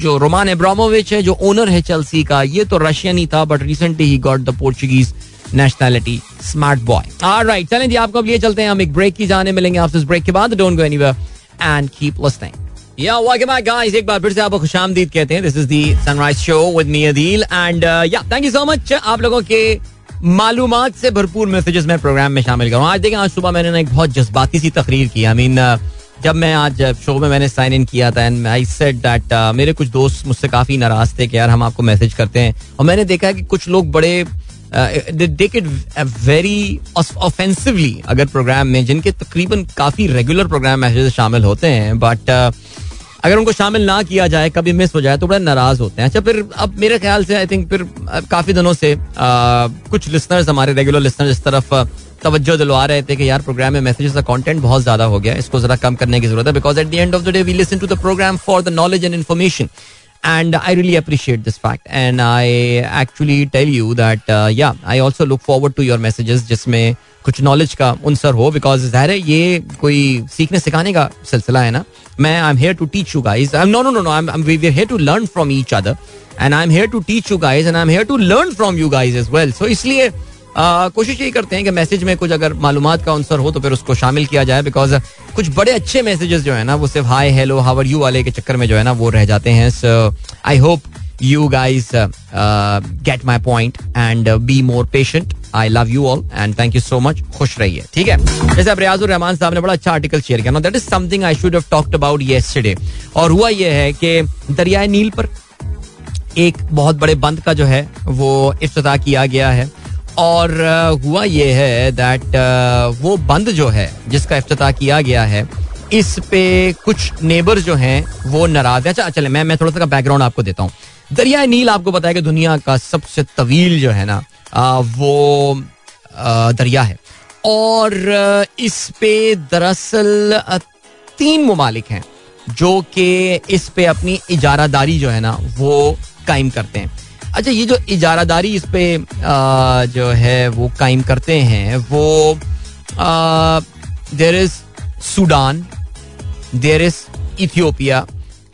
जो रोमान एब्रामोविच है, जो ओनर है चेल्सी का, ये तो रशियन ही था but recently he got the Portuguese nationality smart boy right चलें जी, आपको अब लिए चलते हैं, हम एक ब्रेक की जाने मिलेंगे आपसे इस ब्रेक के बाद. Don't go anywhere and keep listening yeah welcome back guys एक बार फिर से आपको खुशामदीद कहते हैं. This is the Sunrise Show with me Adeel and yeah thank you so much आप लोगों के मालूमात से भरपूर मैसेजेस मैं प्रोग्राम में शामिल करूँ। आज देखें आज सुबह मैंने ना एक बहुत जज्बाती सी तकरीर की। आई मीन जब मैं आज शो में मैंने साइन इन किया था एंड आई सेड दैट मेरे कुछ दोस्त मुझसे काफ़ी नाराज़ थे कि यार हम आपको मैसेज करते हैं। और मैंने देखा है कि कुछ लोग बड़े टेक इट वेरी ऑफेंसिवली अगर प्रोग्राम में जिनके तकरीबन काफ़ी रेगुलर प्रोग्राम मैसेज शामिल होते हैं। बट uh, अगर उनको शामिल ना किया जाए कभी मिस हो जाए तो बड़ा नाराज़ होते हैं। अच्छा फिर अब मेरे ख्याल से आई थिंक फिर काफ़ी दिनों से आ, कुछ लिसनर्स हमारे रेगुलर लिसनर इस तरफ़ तवज्जो दिलवा रहे थे कि यार प्रोग्राम में मैसेजेस का कंटेंट बहुत ज़्यादा हो गया इसको जरा कम करने की ज़रूरत है because at the end of the day we listen to the programme for the knowledge and information and I really appreciate this fact. And I actually tell you that uh, yeah I also look forward to your messages. जिसमें कुछ knowledge का उनसर हो because ज़ाहिर है ये कोई सीखने सिखाने का सिलसिला है ना? मैं I am here to teach you guys no no no no I am we are here to learn from each other and I am here to teach you guys and I am here to learn from you guys as well so इसलिए कोशिश यही करते हैं कि message में कुछ अगर मालूम का आंसर हो तो फिर उसको शामिल किया जाए बिकॉज़ कुछ बड़े अच्छे मैसेजेस जो है ना, वो सिर्फ़ हाई हेलो हावर यू वाले के चक्कर में जो है ना, वो रह जाते हैं। So I hope you guys get my point and be more patient I love you all and thank you so much खुश रहिए, ठीक है? जैसे अब रियाजुर रहमान साहब ने बड़ा अच्छा आर्टिकल शेयर किया। That is something I should have talked about yesterday और हुआ यह है कि दरियाए नील पर एक बहुत बड़े बंद का जो है, वो इफ्तः किया गया है। और हुआ ये है दैट वो बंद जो है, जिसका अफ्ताह किया गया है, इस पे कुछ नेबर जो हैं, वो नाराज़ है। अच्छा चले, मैं मैं थोड़ा सा बैकग्राउंड आपको देता हूँ। दरिया नील आपको बताया कि दुनिया का सबसे तवील जो है ना वो दरिया है। और इस पे दरअसल तीन ममालिक हैं, जो कि इस पे अपनी इजारादारी जो है ना, वो कायम करते हैं। अच्छा ये जो इजारादारी इस पे आ, जो है वो कायम करते हैं वो there is Sudan there is Ethiopia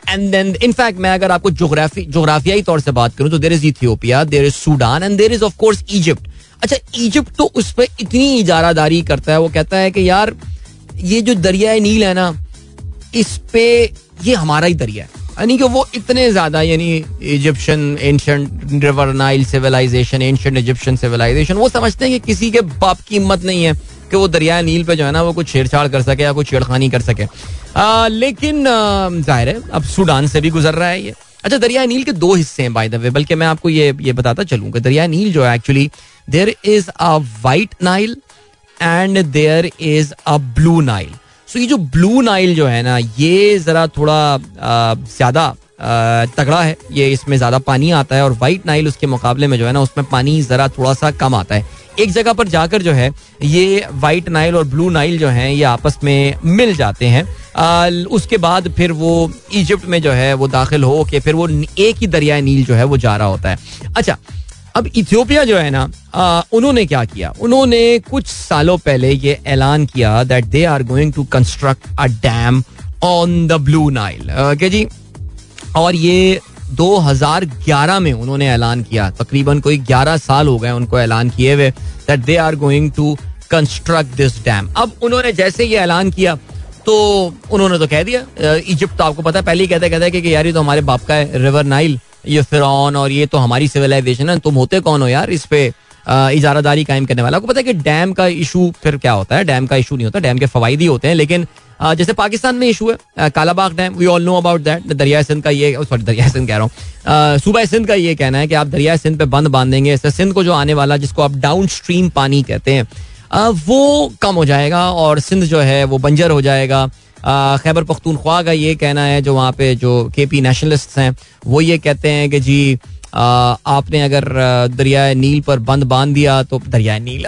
and then in fact मैं अगर आपको जोग्राफी जोग्राफियाई तौर से बात करूँ तो there is Ethiopia there is Sudan and there is of course Egypt अच्छा इजिप्ट तो उस पर इतनी इजारादारी करता है वो कहता है कि यार ये जो दरिया नील है ना इस पे ये हमारा ही दरिया है। यानी कि वो इतने ज़्यादा यानी Egyptian ancient river Nile civilisation ancient Egyptian civilisation वो समझते हैं कि किसी के बाप की हिम्मत नहीं है कि वो दरिया नील पे जो है ना वो कुछ छेड़छाड़ कर सके या कुछ छेड़खानी कर सके। आ, लेकिन ज़ाहिर है अब सूडान से भी गुजर रहा है ये। अच्छा दरिया नील के दो हिस्से हैं बाय द वे बल्कि मैं आपको ये ये बताता चलूँ कि दरिया नील जो है actually there is a White Nile and there is a Blue Nile so ये जो ब्लू नाइल जो है ना, ये जरा थोड़ा ज़्यादा तगड़ा है। ये इसमें ज़्यादा पानी आता है और वाइट नाइल उसके मुकाबले में जो है ना, उसमें पानी जरा थोड़ा सा कम आता है। एक जगह पर जाकर जो है, ये वाइट नाइल और ब्लू नाइल जो है, ये आपस में मिल जाते हैं। उसके बाद फिर वो इजिप्ट में जो है, वो दाखिल हो के फिर वो एक ही दरिया नील जो है, वो जा रहा होता है। अच्छा अब इथियोपिया जो है ना उन्होंने क्या किया? उन्होंने कुछ सालों पहले ये ऐलान किया that they are going to construct a dam on the Blue Nile के जी? और ये 2011 में उन्होंने ऐलान किया। तकरीबन कोई 11 साल हो गए उनको ऐलान किए हुए that they are going to construct this dam अब उन्होंने जैसे ये ऐलान किया तो उन्होंने तो कह दिया इजिप्ट तो आपको पता है, पहले ही कहते कहते कि यार ये तो हमारे बाप का है रिवर नाइल ये फिर और ये तो हमारी सिविलाइजेशन है, तुम होते कौन हो यार इस पे इजारादारी कायम करने वाला? आपको पता है कि डैम का इशू फिर क्या होता है? डैम का इशू नहीं होता, डैम के फ़वाद ही होते हैं, लेकिन जैसे पाकिस्तान में इशू है Kalabagh dam we all know about that दरिया सिंध का ये सॉरी दरिया सिंध कह रहा हूँ सूबा सिंध का ये कहना है कि आप दरिया सिंध पे बंद बाँध बांधेंगे सिंध को जो आने वाला, जिसको आप डाउन स्ट्रीम पानी कहते हैं वो कम हो जाएगा और सिंध जो है, वो बंजर हो जाएगा खैबर पख्तूनख्वा का ये कहना है, जो वहाँ पे जो के पी नेशनलिस्ट हैं, वो ये कहते हैं कि जी आपने अगर दरिया नील पर बंद बाँध दिया तो दरिया नील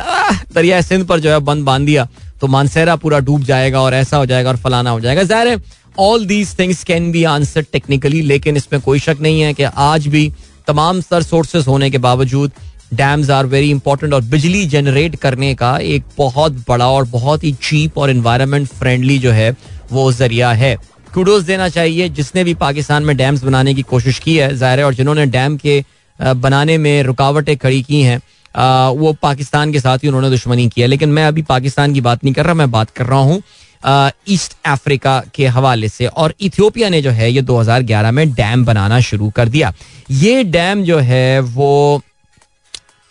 दरिया सिंध पर जो है बंद बाँध दिया तो मानसेरा पूरा डूब जाएगा और ऐसा हो जाएगा और फलाना हो जाएगा। ज़ाहिर है all these things can be answer technically लेकिन इसमें कोई शक नहीं है कि आज भी तमाम सर सोर्सेस होने के बावजूद डैम्स आर वेरी इंपॉर्टेंट और बिजली जनरेट करने का एक बहुत बड़ा और बहुत ही चीप और इन्वायरमेंट फ्रेंडली जो है, वो ज़रिया है। कुडोज देना चाहिए जिसने भी पाकिस्तान में डैम्स बनाने की कोशिश की है। ज़ाहिर है, और जिन्होंने डैम के बनाने में रुकावटें खड़ी की हैं वो पाकिस्तान के साथ ही उन्होंने दुश्मनी की है। लेकिन मैं अभी पाकिस्तान की बात नहीं कर रहा, मैं बात कर रहा हूँ ईस्ट अफ्रीका के हवाले से। और इथियोपिया ने जो है, ये 2011 में डैम बनाना शुरू कर दिया। ये डैम जो है, वो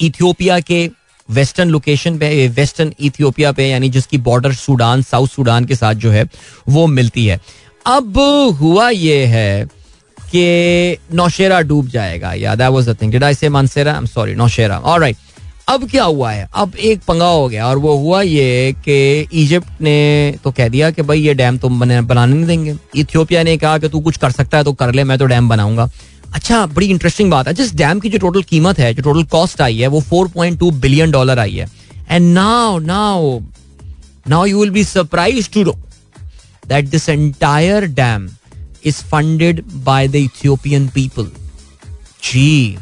इथियोपिया के वेस्टर्न लोकेशन पे वेस्टर्न इथियोपिया पे, यानी जिसकी बॉर्डर सूडान, साउथ सूडान के साथ जो है, वो मिलती है। अब हुआ ये है कि नौशेरा डूब जाएगा। Yeah that was the thing did I say Mansehra? I am sorry Nowshera alright अब क्या हुआ है? अब एक पंगा हो गया और वो हुआ ये कि इजिप्ट ने तो कह दिया कि भाई ये डैम तुम बनाने नहीं देंगे। इथियोपिया ने कहा कि तू कुछ कर सकता है तो कर ले, मैं तो डैम बनाऊँगा। अच्छा बड़ी इंटरेस्टिंग बात है। जिस डैम की जो टोटल कीमत है, जो टोटल कॉस्ट आई है, वो 4.2 बिलियन डॉलर आई है। And now now now you will be surprise to know that this entire dam is funded by the Ethiopian people जी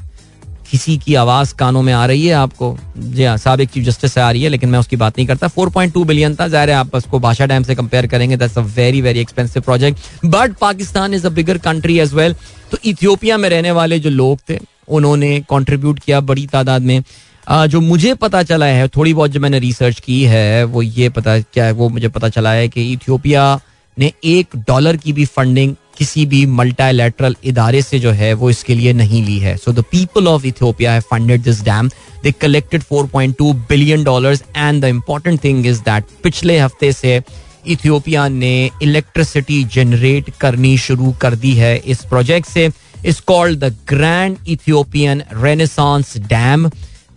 किसी की आवाज़ कानों में आ रही है आपको? जी हाँ सबक चीफ जस्टिस से आ रही है, लेकिन मैं उसकी बात नहीं करता। 4.2 बिलियन था। ज़ाहिर है आप उसको भाषा डैम से कंपेयर करेंगे that's a very very expensive project but Pakistan is a bigger country as well तो इथियोपिया में रहने वाले जो लोग थे, उन्होंने कॉन्ट्रीब्यूट किया बड़ी तादाद में। जो मुझे पता चला है, थोड़ी बहुत जो मैंने रिसर्च की है, वो ये पता, क्या है, वो मुझे पता चला है कि इथियोपिया ने एक डॉलर की भी फंडिंग किसी भी मल्टाइलेटरल इदारे से जो है वो इसके लिए नहीं ली है। So the people of Ethiopia have funded this dam they collected 4.2 billion dollars and the important thing is that पिछले हफ़्ते से इथियोपिया ने इलेक्ट्रिसिटी जनरेट करनी शुरू कर दी है इस प्रोजेक्ट से। Is called the Grand Ethiopian Renaissance Dam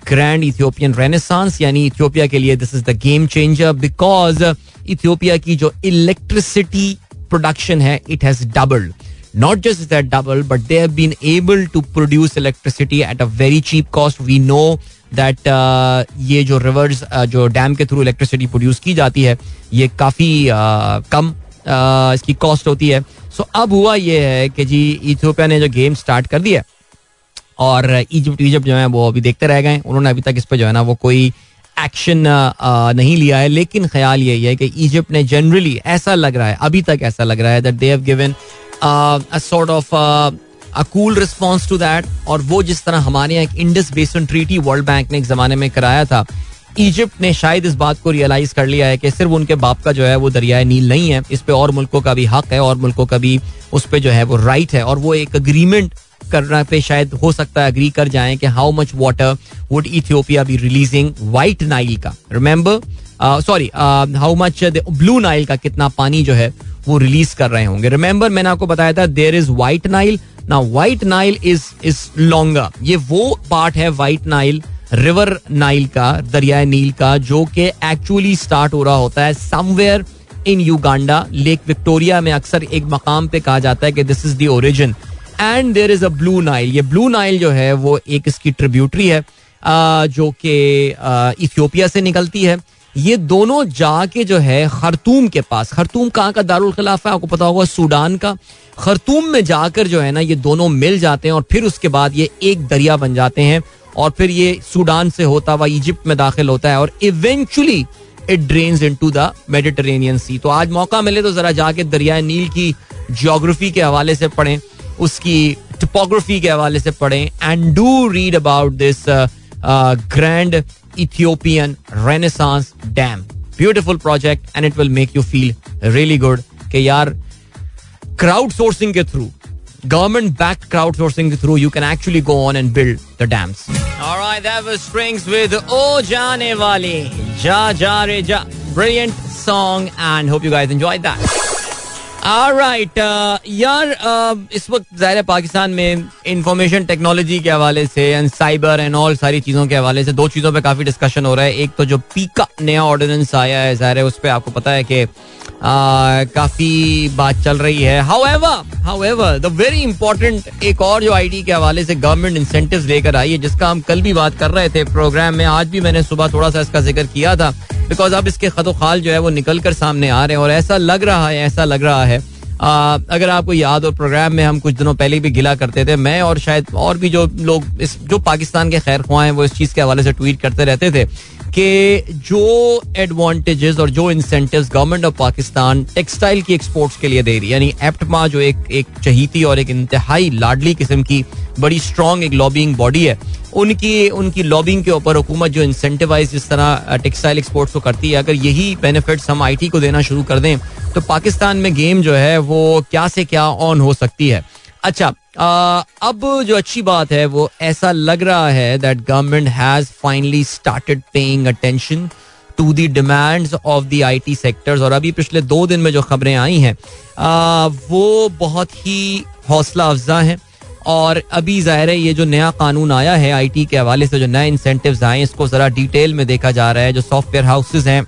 Grand Ethiopian Renaissance यानी इथियोपिया के लिए this is the game changer because Ethiopia की जो इलेक्ट्रिसिटी प्रोडक्शन है it has doubled not just that double but they have been able to produce electricity at a very cheap cost we know that ये जो rivers uh, जो dam के through electricity produce की जाती है ये काफ़ी uh, कम uh, इसकी कॉस्ट होती है. सो so, अब हुआ ये है कि जी इथियोपिया ने जो गेम स्टार्ट कर दिया और इजिप्ट इजिप्ट जो है वो अभी देखते रह गए उन्होंने अभी तक इस पर जो है ना वो कोई एक्शन नहीं लिया है, लेकिन ख्याल यही है कि इजिप्ट ने जनरली ऐसा लग रहा है, अभी तक ऐसा लग रहा है that they have given a sort of a cool response to that और वो जिस तरह हमारे यहाँ एक इंडस बेसन ट्रीटी वर्ल्ड बैंक ने एक जमाने में कराया था इजिप्ट ने शायद इस बात को रियलाइज़ कर लिया है कि सिर्फ़ उनके बाप का जो है वो दरियाए नील नहीं है, इस पे और मुल्कों का भी हक है और मुल्कों का भी उस पर जो है वो राइट है। और वो एक अग्रीमेंट करना पे शायद हो सकता है अग्री कर जाएँ कि how much water would Ethiopia be releasing White Nile का? Remember sorry how much Blue Nile का कितना पानी जो है वो रिलीज़ कर रहे होंगे। रिमेंबर मैंने आपको बताया था देर इज़ व्हाइट नाइल ना White Nile is is longer ये वो पार्ट है व्हाइट नाइल रिवर नाइल का दरियाए नील का, जो कि एक्चुअली स्टार्ट हो रहा होता है somewhere in Uganda Lake Victoria में अक्सर एक मकाम पे कहा जाता है कि this is the origin and there is a Blue Nile ये ब्लू नाइल जो है, वो एक इसकी ट्रिब्यूटरी है जो कि इथियोपिया से निकलती है। ये दोनों जाके जो है खरतूम के पास। खरतूम कहाँ का दारुल खिलाफ है? आपको पता होगा सूडान का। खरतूम में जाकर जो है ना, ये दोनों मिल जाते हैं और फिर उसके बाद ये एक दरिया बन जाते हैं और फिर ये सूडान से होता हुआ इजिप्ट में दाखिल होता है और eventually it drains into the Mediterranean Sea तो आज मौका मिले तो जरा जाके दरिया नील की जियोग्राफी के हवाले से पढ़ें। उसकी टोपोग्राफी के हवाले से पढ़ें and do read about this Grand Ethiopian Renaissance Dam beautiful project and it will make you feel really good कि यार क्राउड सोर्सिंग के थ्रू government backed crowdsourcing के through you can actually go on and build the dams all right that was strings with o jaane wali ja ja re ja brilliant song and hope you guys enjoyed that right uh, यार uh, इस वक्त ज़ाहिर पाकिस्तान में information technology के हवाले से and cyber and all सारी चीज़ों के हवाले से दो चीज़ों पे काफ़ी डिस्कशन हो रहा है। एक तो जो पीका नया ऑर्डिनेंस आया है ज़ाहिर है उस पर आपको पता है कि uh, काफ़ी बात चल रही है। However however the very important एक और जो आईटी के हवाले से गवर्नमेंट इंसेंटिव लेकर आई है जिसका हम कल भी बात कर रहे थे प्रोग्राम में आज भी मैंने सुबह थोड़ा सा इसका ज़िक्र किया था बिकॉज़ अब इसके खतो खाल जो है वो निकल कर सामने आ रहे हैं और ऐसा लग रहा है ऐसा लग रहा है अगर आपको याद हो प्रोग्राम में हम कुछ दिनों पहले भी गिला करते थे, मैं और शायद और भी जो लोग इस, जो पाकिस्तान के खैर ख्वाह हैं, वो इस चीज़ के हवाले से ट्वीट करते रहते थे। कि जो एडवांटेजेस और जो incentives government of Pakistan textile की एक्सपोर्ट्स के लिए दे रही है, यानी एप्टमा जो एक एक चहीती और एक इंतहाई लाडली किस्म की बड़ी स्ट्रॉन्ग एक लॉबिंग बॉडी है, उनकी उनकी लॉबिंग के ऊपर हुकूमत जो इंसेंटिवाइज जिस तरह टेक्सटाइल एक्सपोर्ट्स को करती है, अगर यही बेनिफिट्स हम आईटी को देना शुरू कर दें तो पाकिस्तान में गेम जो है वो क्या से क्या ऑन हो सकती है। अच्छा आ, अब जो अच्छी बात है वो ऐसा लग रहा है that government has finally started paying attention to the demands of the IT sectors और अभी पिछले दो दिन में जो खबरें आई हैं वो बहुत ही हौसला अफजा हैं और अभी ज़ाहिर है ये जो नया कानून आया है आईटी के हवाले से जो नए इंसेंटिव्स आए हैं इसको ज़रा डिटेल में देखा जा रहा है जो सॉफ्टवेयर हाउसेज हैं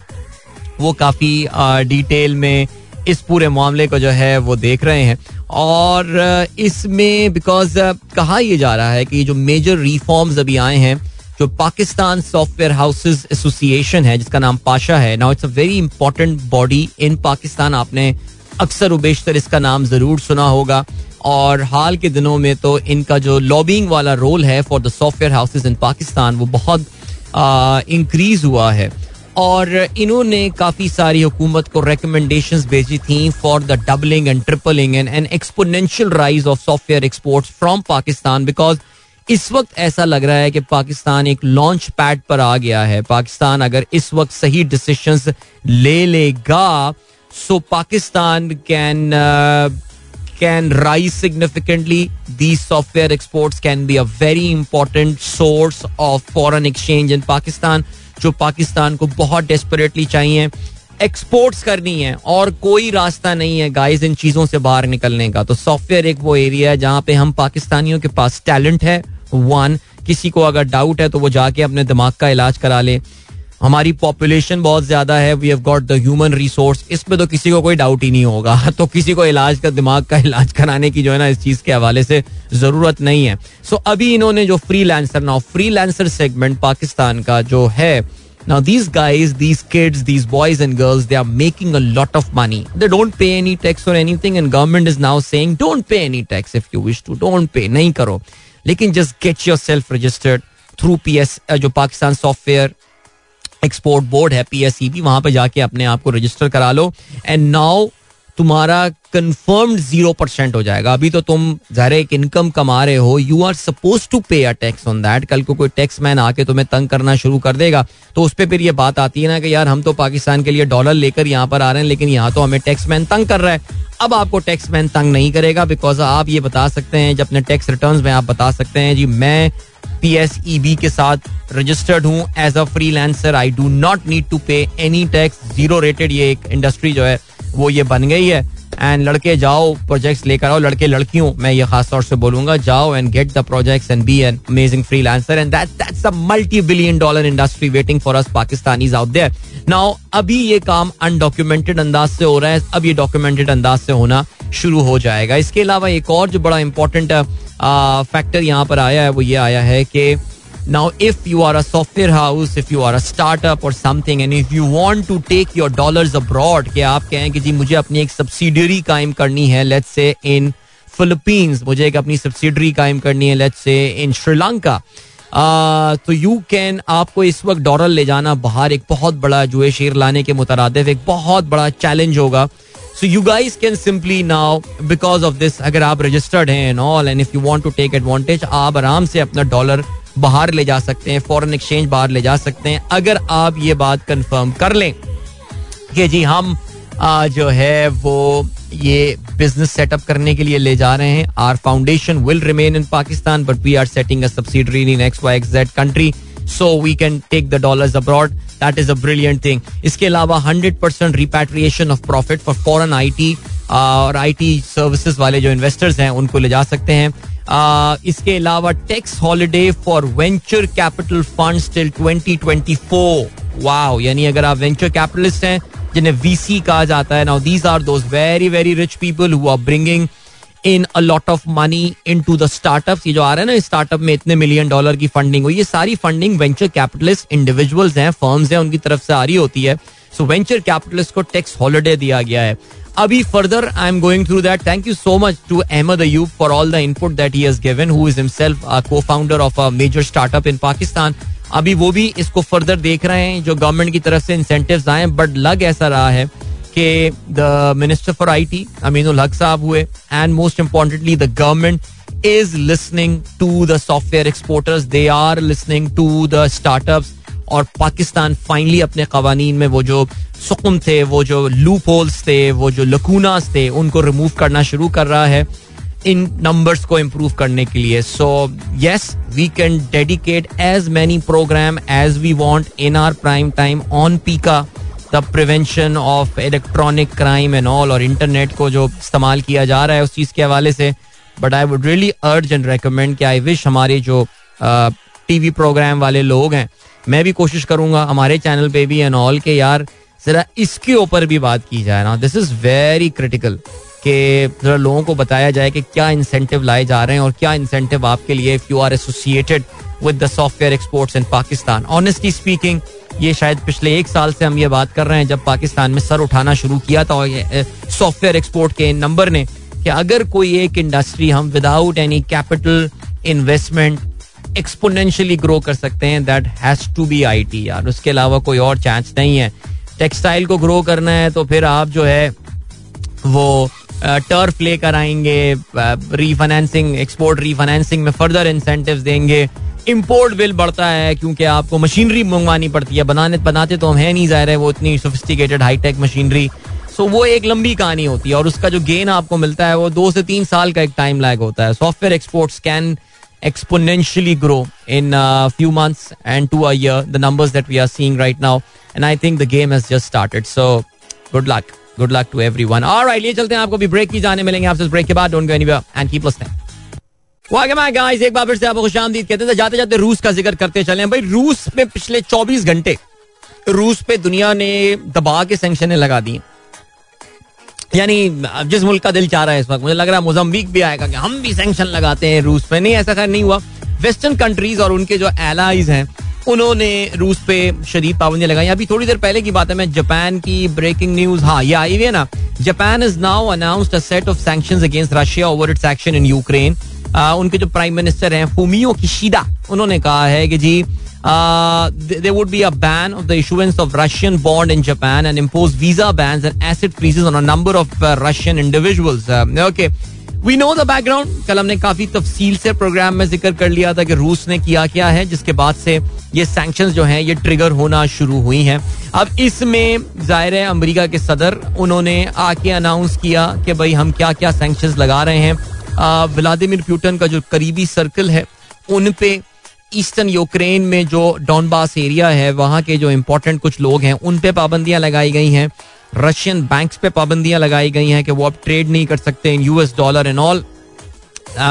वो काफ़ी डिटेल में इस पूरे मामले को जो है वो देख रहे हैं। और इसमें बिकॉज़ कहा यह जा रहा है कि जो मेजर रिफॉर्म्स अभी आए हैं, जो पाकिस्तान सॉफ्टवेयर हाउसेज एसोसिएशन है, जिसका नाम पाशा है now it's a very important body in Pakistan आपने अक्सर उबेशतर इसका नाम ज़रूर सुना होगा। और हाल के दिनों में तो इनका जो लॉबिंग वाला रोल है for the software houses in Pakistan वो बहुत इंक्रीज हुआ है। और इन्होंने काफ़ी सारी हुकूमत को रिकमेंडेशन भेजी थी for the doubling and tripling and an exponential rise of software exports from Pakistan because इस वक्त ऐसा लग रहा है कि पाकिस्तान एक लॉन्च पैड पर आ गया है। पाकिस्तान अगर इस वक्त सही डिसीजंस ले लेगा so Pakistan can can rise significantly the software exports can be a very important source of foreign exchange in Pakistan जो पाकिस्तान को बहुत डेस्परेटली चाहिए एक्सपोर्ट्स करनी है और कोई रास्ता नहीं है गाइस इन चीज़ों से बाहर निकलने का। तो सॉफ्टवेयर एक वो एरिया है जहाँ पे हम पाकिस्तानियों के पास टैलेंट है वन किसी को अगर डाउट है तो वो जाके अपने दिमाग का इलाज करा ले। हमारी पॉपुलेशन बहुत ज़्यादा है we have got the human resource इसमें तो किसी को कोई डाउट ही नहीं होगा तो किसी को इलाज का दिमाग का इलाज कराने की जो है ना इस चीज़ के हवाले से ज़रूरत नहीं है सो so, अभी इन्होंने जो freelancer now freelancer segment Pakistan का जो है Now these guys, these kids, these boys and girls, they are making a lot of money. They don't pay any tax or anything, and government is now saying don't pay any tax if you wish to. Don't pay, नहीं करो. लेकिन just get yourself registered through PS जो Pakistan Software Export Board है P S वहाँ पर जाके अपने आप को रजिस्टर करा लो। एंड नाउ तुम्हारा कंफर्म्ड ज़ीरो परसेंट हो जाएगा। अभी तो तुम ज़ाहिर एक इनकम कमा रहे हो। यू आर सपोज़ टू पे अ टैक्स ऑन दैट कल को कोई टैक्स मैन आके तुम्हें तंग करना शुरू कर देगा। तो उस पर फिर ये बात आती है ना कि यार, हम तो पाकिस्तान के लिए डॉलर लेकर यहाँ पर आ रहे हैं, लेकिन यहाँ तो हमें टैक्स मैन तंग कर रहा है। अब आपको टैक्स मैन तंग नहीं करेगा बिकॉज़ आप ये बता सकते हैं, जब अपने टैक्स रिटर्न में आप बता सकते हैं, जी, मैं पी एस ई बी के साथ रजिस्टर्ड हूँ as a freelancer I do not need to pay any tax zero rated ये एक इंडस्ट्री जो है, वो ये बन गई है। एंड लड़के जाओ प्रोजेक्ट्स लेकर आओ। लड़के लड़कियों, मैं ये खास तौर से बोलूँगा, जाओ and get the projects and be an amazing freelancer and that that's a multi billion dollar industry waiting for us Pakistanis out there now अभी ये काम अनडॉक्यूमेंटेड अंदाज से हो रहा है। अब ये डॉक्यूमेंटेड अंदाज से होना शुरू हो जाएगा। इसके अलावा एक और जो बड़ा इंपॉर्टेंट फैक्टर यहाँ पर आया है वो ये आया है कि Now, if you are a software house if you are a startup और something and if you want to take your dollars abroad कि आप कहें कि जी मुझे अपनी एक सब्सिडरी कायम करनी है लेट्स से इन फिलीपींस मुझे एक अपनी सब्सिडरी कायम करनी है लेट्स से इन श्रीलंका तो यू कैन आपको इस वक्त डॉलर ले जाना बाहर एक बहुत बड़ा जो है शेर लाने के मुतरद एक बहुत बड़ा चैलेंज होगा। So you guys can simply now because of this अगर आप रजिस्टर्ड हैं and all and if you want to take advantage आप आराम से अपना डॉलर बाहर ले जा सकते हैं फॉरेन एक्सचेंज बाहर ले जा सकते हैं अगर आप ये बात कंफर्म कर लें कि जी हम आ, जो है वो ये बिज़नेस सेटअप करने के लिए ले जा रहे हैं। Our foundation will remain in Pakistan but we are setting a subsidiary in X Y X Z country so we can take the dollar abroad that is a brilliant thing इसके अलावा hundred percent repatriation of profit for foreign I T और I T services वाले जो investors हैं उनको ले जा सकते हैं इसके अलावा tax holiday for venture capital fund till 2024 wow यानी अगर आप वेंचर कैपिटलिस्ट हैं जिन्हें वीसी कहा जाता है now these are those very very rich people who are bringing in a lot of money into the startup ये जो आ रहा है ना स्टार्टअप में इतने मिलियन डॉलर की फंडिंग हुई। ये सारी फंडिंग वेंचर कैपिटलिस्ट इंडिविजुअल्स हैं फर्म्स हैं, उनकी तरफ़ से आ रही होती है। सो वेंचर कैपिटलिस्ट को टैक्स हॉलीडे दिया गया है। अभी further I am going through that thank you so much to Ahmed Ayub for all the input that he has given who is himself cofounder of a major startup in Pakistan अभी वो भी इसको further देख रहे हैं, जो government की तरफ़ से इंसेंटिव आए बट लग ऐसा रहा है कि the minister for I T Amin Haq sahab हुए. And most importantly the government is listening to the software exporters they are listening to the startups और पाकिस्तान फाइनली अपने कवानीन में वो जो सुकुम थे, वो जो लूप होल्स थे, वो जो लकूनास थे, उनको रिमूव करना शुरू कर रहा है इन नंबर्स को इम्प्रूव करने के लिए. So yes we can dedicate as many program as we want in our prime time on PECA the prevention of electronic crime and all और इंटरनेट को जो इस्तेमाल किया जा रहा है उस चीज़ के हवाले से। But I would really urge and recommend कि आई विश हमारे जो टीवी प्रोग्राम वाले लोग हैं, मैं भी कोशिश करूँगा हमारे चैनल पे भी एंड ऑल के यार, जरा इसके ऊपर भी बात की जाए ना। दिस इज़ वेरी क्रिटिकल कि जरा लोगों को बताया जाए कि क्या इंसेंटिव लाए जा रहे हैं और क्या इंसेंटिव आपके लिए if you are associated with the software exports in Pakistan honestly speaking ये शायद पिछले एक साल से हम ये बात कर रहे हैं, जब पाकिस्तान में सर उठाना शुरू किया था सॉफ्टवेयर एक्सपोर्ट के नंबर ने, कि अगर कोई एक इंडस्ट्री हम without any capital investment exponentially grow कर सकते हैं that has to be IT यार। उसके अलावा कोई और चांस नहीं है। टेक्सटाइल को ग्रो करना है तो फिर आप जो है, वो टर्फ लेकर आएँगे रीफाइनेंसिंग एक्सपोर्ट रीफाइनेंसिंग में फर्दर इंसेंटिव्स देंगे। इम्पोर्ट बिल बढ़ता है क्योंकि आपको मशीनरी मंगवानी पड़ती है। बनाने, बनाते तो हम है नहीं, ज़ाहिर है वो इतनी सोफिस्टिकेटेड हाईटेक मशीनरी सो वो एक लंबी कहानी होती है और उसका जो गेन आपको मिलता है, वो दो से तीन साल का एक टाइम लैग होता है। Software exports can exponentially grow in a few months and to a year, the numbers that we are seeing right now. And i think the game has just started. So, good luck. Good luck to everyone. All right, ये चलते हैं। आपको भी break की जाने मिलेंगे। आपसे break के बाद don't go anywhere and keep listening back guys एक बार फिर से आपको खुशामदीद कहते थे जाते जाते रूस का ज़िक्र करते चले भाई, रूस में पिछले 24 घंटे, रूस पे दुनिया ने दबा के सैंक्शन लगा दी यानी जिस मुल्क का दिल चाह रहा है इस वक्त, मुझे लग रहा है मोजम्बिक भी आएगा कि हम भी सैंक्शन लगाते हैं रूस पे। नहीं, ऐसा खैर नहीं हुआ। वेस्टर्न कंट्रीज़ और उनके जो एलाइज हैं, उन्होंने रूस पे शदीद पाबंदियाँ लगाई। अभी थोड़ी देर पहले की बात है, मैं जापान की ब्रेकिंग न्यूज़ हाँ ये आई हुई है ना। Japan is now announced a set of sanctions against Russia over its action in Ukraine उनके जो प्राइम मिनिस्टर हैं फूमियो किशिदा उन्होंने कहा है कि जी there would be a ban of the issuance of Russian bond in Japan and impose visa bans and asset freezes on a number of uh, Russian individuals. Uh, okay. We know the background कल हमने काफ़ी तफसील से programme में ज़िक्र कर लिया था कि रूस ने किया क्या है जिसके बाद से ये सैंक्शंस जो हैं ये ट्रिगर होना शुरू हुई हैं अब इसमें ज़ाहिर है अमरीका के सदर उन्होंने आके अनाउंस किया कि भाई हम क्या क्या सैंक्शंस लगा रहे हैं व्लादिमिर प्यूटन का जो करीबी सर्कल है उन पे ईस्टर्न यूक्रेन में जो डॉनबास एरिया है वहाँ के जो इम्पोर्टेंट कुछ लोग हैं उन पे पाबंदियाँ लगाई गई हैं। रशियन बैंक्स पे पाबंदियाँ लगाई गई हैं कि वो अब ट्रेड नहीं कर सकते in US dollar and all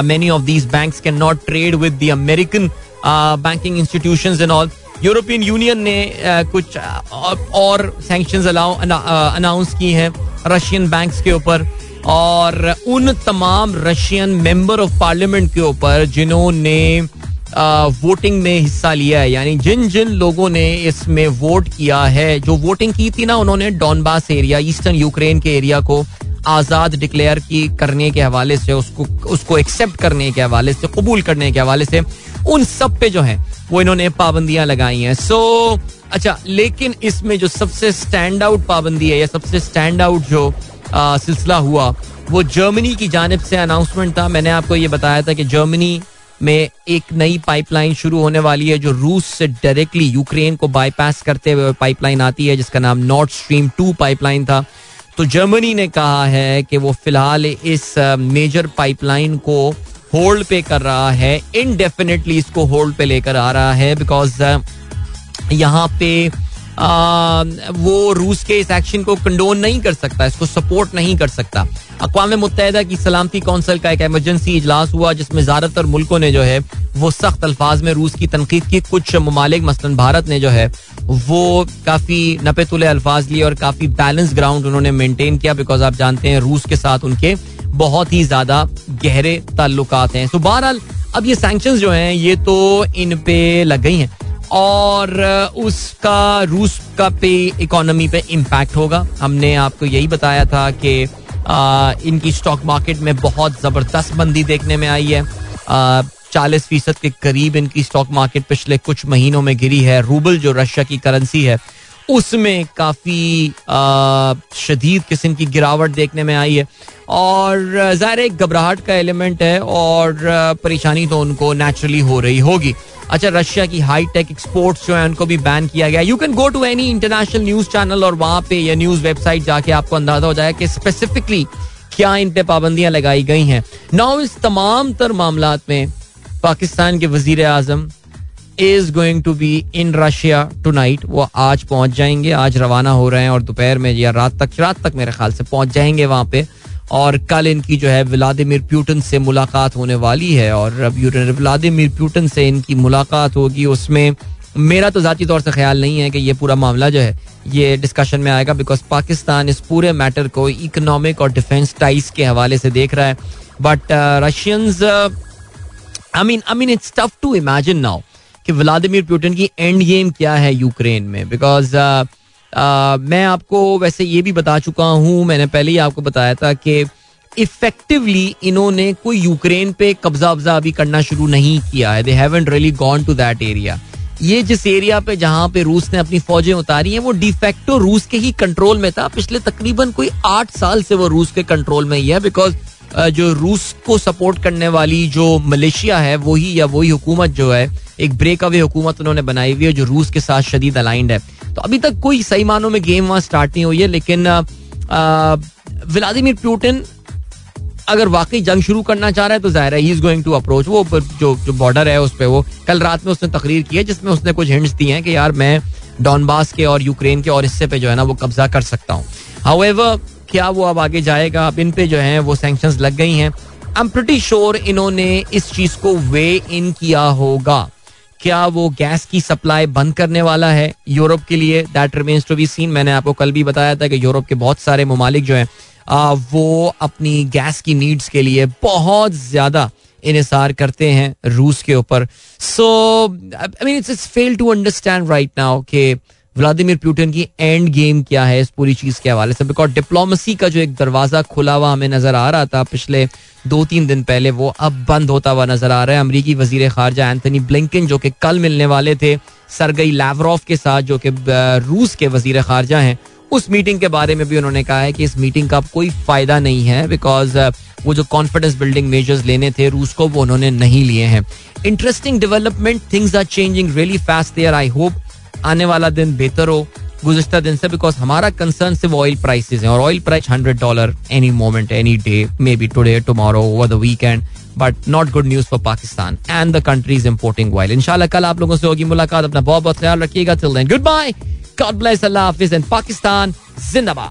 many of these banks can not trade with the American banking institutions and all European Union ने uh, कुछ uh, और सैंक्शंस अनाउंस की हैं रशियन बैंक्स के ऊपर। और उन तमाम रशियन मेंबर ऑफ़ पार्लियामेंट के ऊपर जिन्होंने वोटिंग में हिस्सा लिया है यानी जिन जिन लोगों ने इसमें वोट किया है जो वोटिंग की थी ना उन्होंने डॉनबास एरिया ईस्टर्न यूक्रेन के एरिया को आज़ाद डिक्लेयर की करने के हवाले से उसको उसको एक्सेप्ट करने के हवाले से कबूल करने के हवाले से उन सब पे जो है वो इन्होंने पाबंदियाँ लगाई हैं। सो so, अच्छा लेकिन इसमें जो सबसे स्टैंड आउट पाबंदी है या सबसे स्टैंड आउट जो सिलसिला हुआ। वो जर्मनी की जानब से अनाउंसमेंट था। मैंने आपको ये बताया था कि जर्मनी में एक नई पाइपलाइन शुरू होने वाली है, जो रूस से डायरेक्टली यूक्रेन को बाईपास करते हुए पाइपलाइन आती है, जिसका नाम नॉर्थ स्ट्रीम टू पाइपलाइन था। तो जर्मनी ने कहा है कि वो फ़िलहाल इस मेजर पाइपलाइन को होल्ड पे कर रहा है। इनडेफिनेटली इसको होल्ड पे लेकर आ रहा है बिकॉज़ यहाँ पे वो रूस के इस एक्शन को कंडोन नहीं कर सकता, इसको सपोर्ट नहीं कर सकता। अकवा मुतहदा की सलामती कौंसिल का एक एमरजेंसी इजलास हुआ, जिसमें ज़्यादातर मुल्कों ने जो है, वो सख्त अल्फाज में रूस की तनकीद की। कुछ ममालिक, मसलन भारत ने जो है, वो काफ़ी नपे तुले अल्फाज लिए और काफ़ी बैलेंस ग्राउंड उन्होंने मेनटेन किया बिकॉज़ आप जानते हैं रूस के साथ उनके बहुत ही ज़्यादा गहरे ताल्लुकात हैं। सो बहरहाल, अब ये सैंक्शन जो हैं, ये तो इन पे लग गई हैं। और उसका, रूस का पे इकोनॉमी पे इम्पैक्ट होगा। हमने आपको यही बताया था कि इनकी स्टॉक मार्केट में बहुत ज़बरदस्त मंदी देखने में आई है। चालीस फ़ीसद के करीब इनकी स्टॉक मार्केट पिछले कुछ महीनों में गिरी है। रूबल जो रशिया की करेंसी है उसमें काफ़ी शदीद किस्म की गिरावट देखने में आई है। और, ज़ाहिर एक घबराहट का एलिमेंट है और परेशानी तो उनको नेचुरली हो रही होगी। अच्छा रशिया की हाई टेक एक्सपोर्ट्स जो है, उनको भी बैन किया गया। You can go to any international news channel और वहाँ पे या न्यूज़ वेबसाइट जाके आपको अंदाज़ा हो जाए कि स्पेसिफिकली क्या इन पे पाबंदियाँ लगाई गई हैं। नाउ इस तमाम तर मामला में पाकिस्तान के वज़ीर आज़म is going to be in Russia tonight वो आज पहुँच जाएँगे, आज रवाना हो रहे हैं और दोपहर में या रात तक रात तक मेरे ख्याल से पहुँच जाएँगे वहाँ पे। और कल इनकी जो है व्लादिमिर प्यूटन से मुलाकात होने वाली है और व्लादिमिर प्यूटन से इनकी मुलाकात होगी। उसमें मेरा तो जाती तौर से ख्याल नहीं है कि ये पूरा मामला जो है, ये डिस्कशन में आएगा बिकॉज़ पाकिस्तान इस पूरे मैटर को इकोनॉमिक और डिफेंस टाइज के हवाले से देख रहा है। But Russians I mean I mean it's tough to imagine now कि व्लादिमिर पुतिन की एंड गेम क्या है यूक्रेन में? बिकॉज़ uh, uh, मैं आपको वैसे ये भी बता चुका हूँ मैंने पहले ही आपको बताया था कि इफेक्टिवली इन्होंने कोई यूक्रेन पे कब्जा वब्जा अभी करना शुरू नहीं किया है। They haven't really gone to that area ये जिस एरिया पे जहाँ पे रूस ने अपनी फौजें उतारी हैं वो डिफेक्टो रूस के ही कंट्रोल में था। पिछले तकरीबन कोई आठ साल से वो रूस के कंट्रोल में ही है बिकॉज़ जो रूस को सपोर्ट करने वाली जो मलेशिया है, वही या वही हुकूमत जो है, एक ब्रेक अवे हुकूमत उन्होंने बनाई हुई है, जो रूस के साथ शदीद अलाइंड है। तो अभी तक कोई सही मानों में गेम वहाँ स्टार्ट नहीं हुई है, लेकिन व्लादिमिर पुटिन अगर वाकई जंग शुरू करना चाह रहा है तो ज़ाहिर है he is going to approach वो जो जो बॉर्डर है उस पर वो। कल रात में उसने तकरीर की है, जिसमें उसने कुछ हिंट्स दिए हैं कि यार मैं डॉनबास के और यूक्रेन के और हिस्से पे जो है ना, वो कब्जा कर सकता हूँ। हाउएवर क्या वो अब आगे जाएगा? अब इन पे जो है, वो सैंक्शन लग गई हैं। आई एम प्रटी श्योर इन्होंने इस चीज़ को वे इन किया होगा। क्या वो गैस की सप्लाई बंद करने वाला है यूरोप के लिए? That remains to be seen मैंने आपको कल भी बताया था कि यूरोप के बहुत सारे ममालिक जो हैं वो अपनी गैस की नीड्स के लिए बहुत ज़्यादा इसार करते हैं रूस के ऊपर। So I mean it's fail to understand right now कि व्लादिमिर पुतिन की एंड गेम क्या है? इस पूरी चीज़ के हवाले से बिकॉज़ डिप्लोमेसी का जो एक दरवाज़ा खुला हुआ हमें नज़र आ रहा था पिछले दो तीन दिन पहले, वो अब बंद होता हुआ नज़र आ रहा है। अमरीकी वज़ीर खारजा एंथनी ब्लिंकन, जो कि कल मिलने वाले थे, सरगई लैवरॉफ के साथ, जो कि रूस के वज़ीर खारजा हैं, उस मीटिंग के बारे में भी उन्होंने कहा है कि इस मीटिंग का कोई फ़ायदा नहीं है बिकॉज़ वो जो कॉन्फिडेंस बिल्डिंग मेजर्स लेने थे रूस को, वो उन्होंने नहीं लिए हैं। Interesting development things are changing really fast there I hope आने वाला दिन बेहतर हो, गुजशत दिन से बिकॉज़ हमारा कंसर्न सिर्फ़ ऑयल प्राइसेस है और oil price hundred dollar any moment any day may be today tomorrow over the weekend but not good news for Pakistan and the country is importing oil इंशाल्लाह कल आप लोगों से होगी मुलाकात, अपना बहुत बहुत ख्याल रखिएगा। Till then good bye God bless अल्लाह हाफिज. एंड पाकिस्तान जिंदाबाद.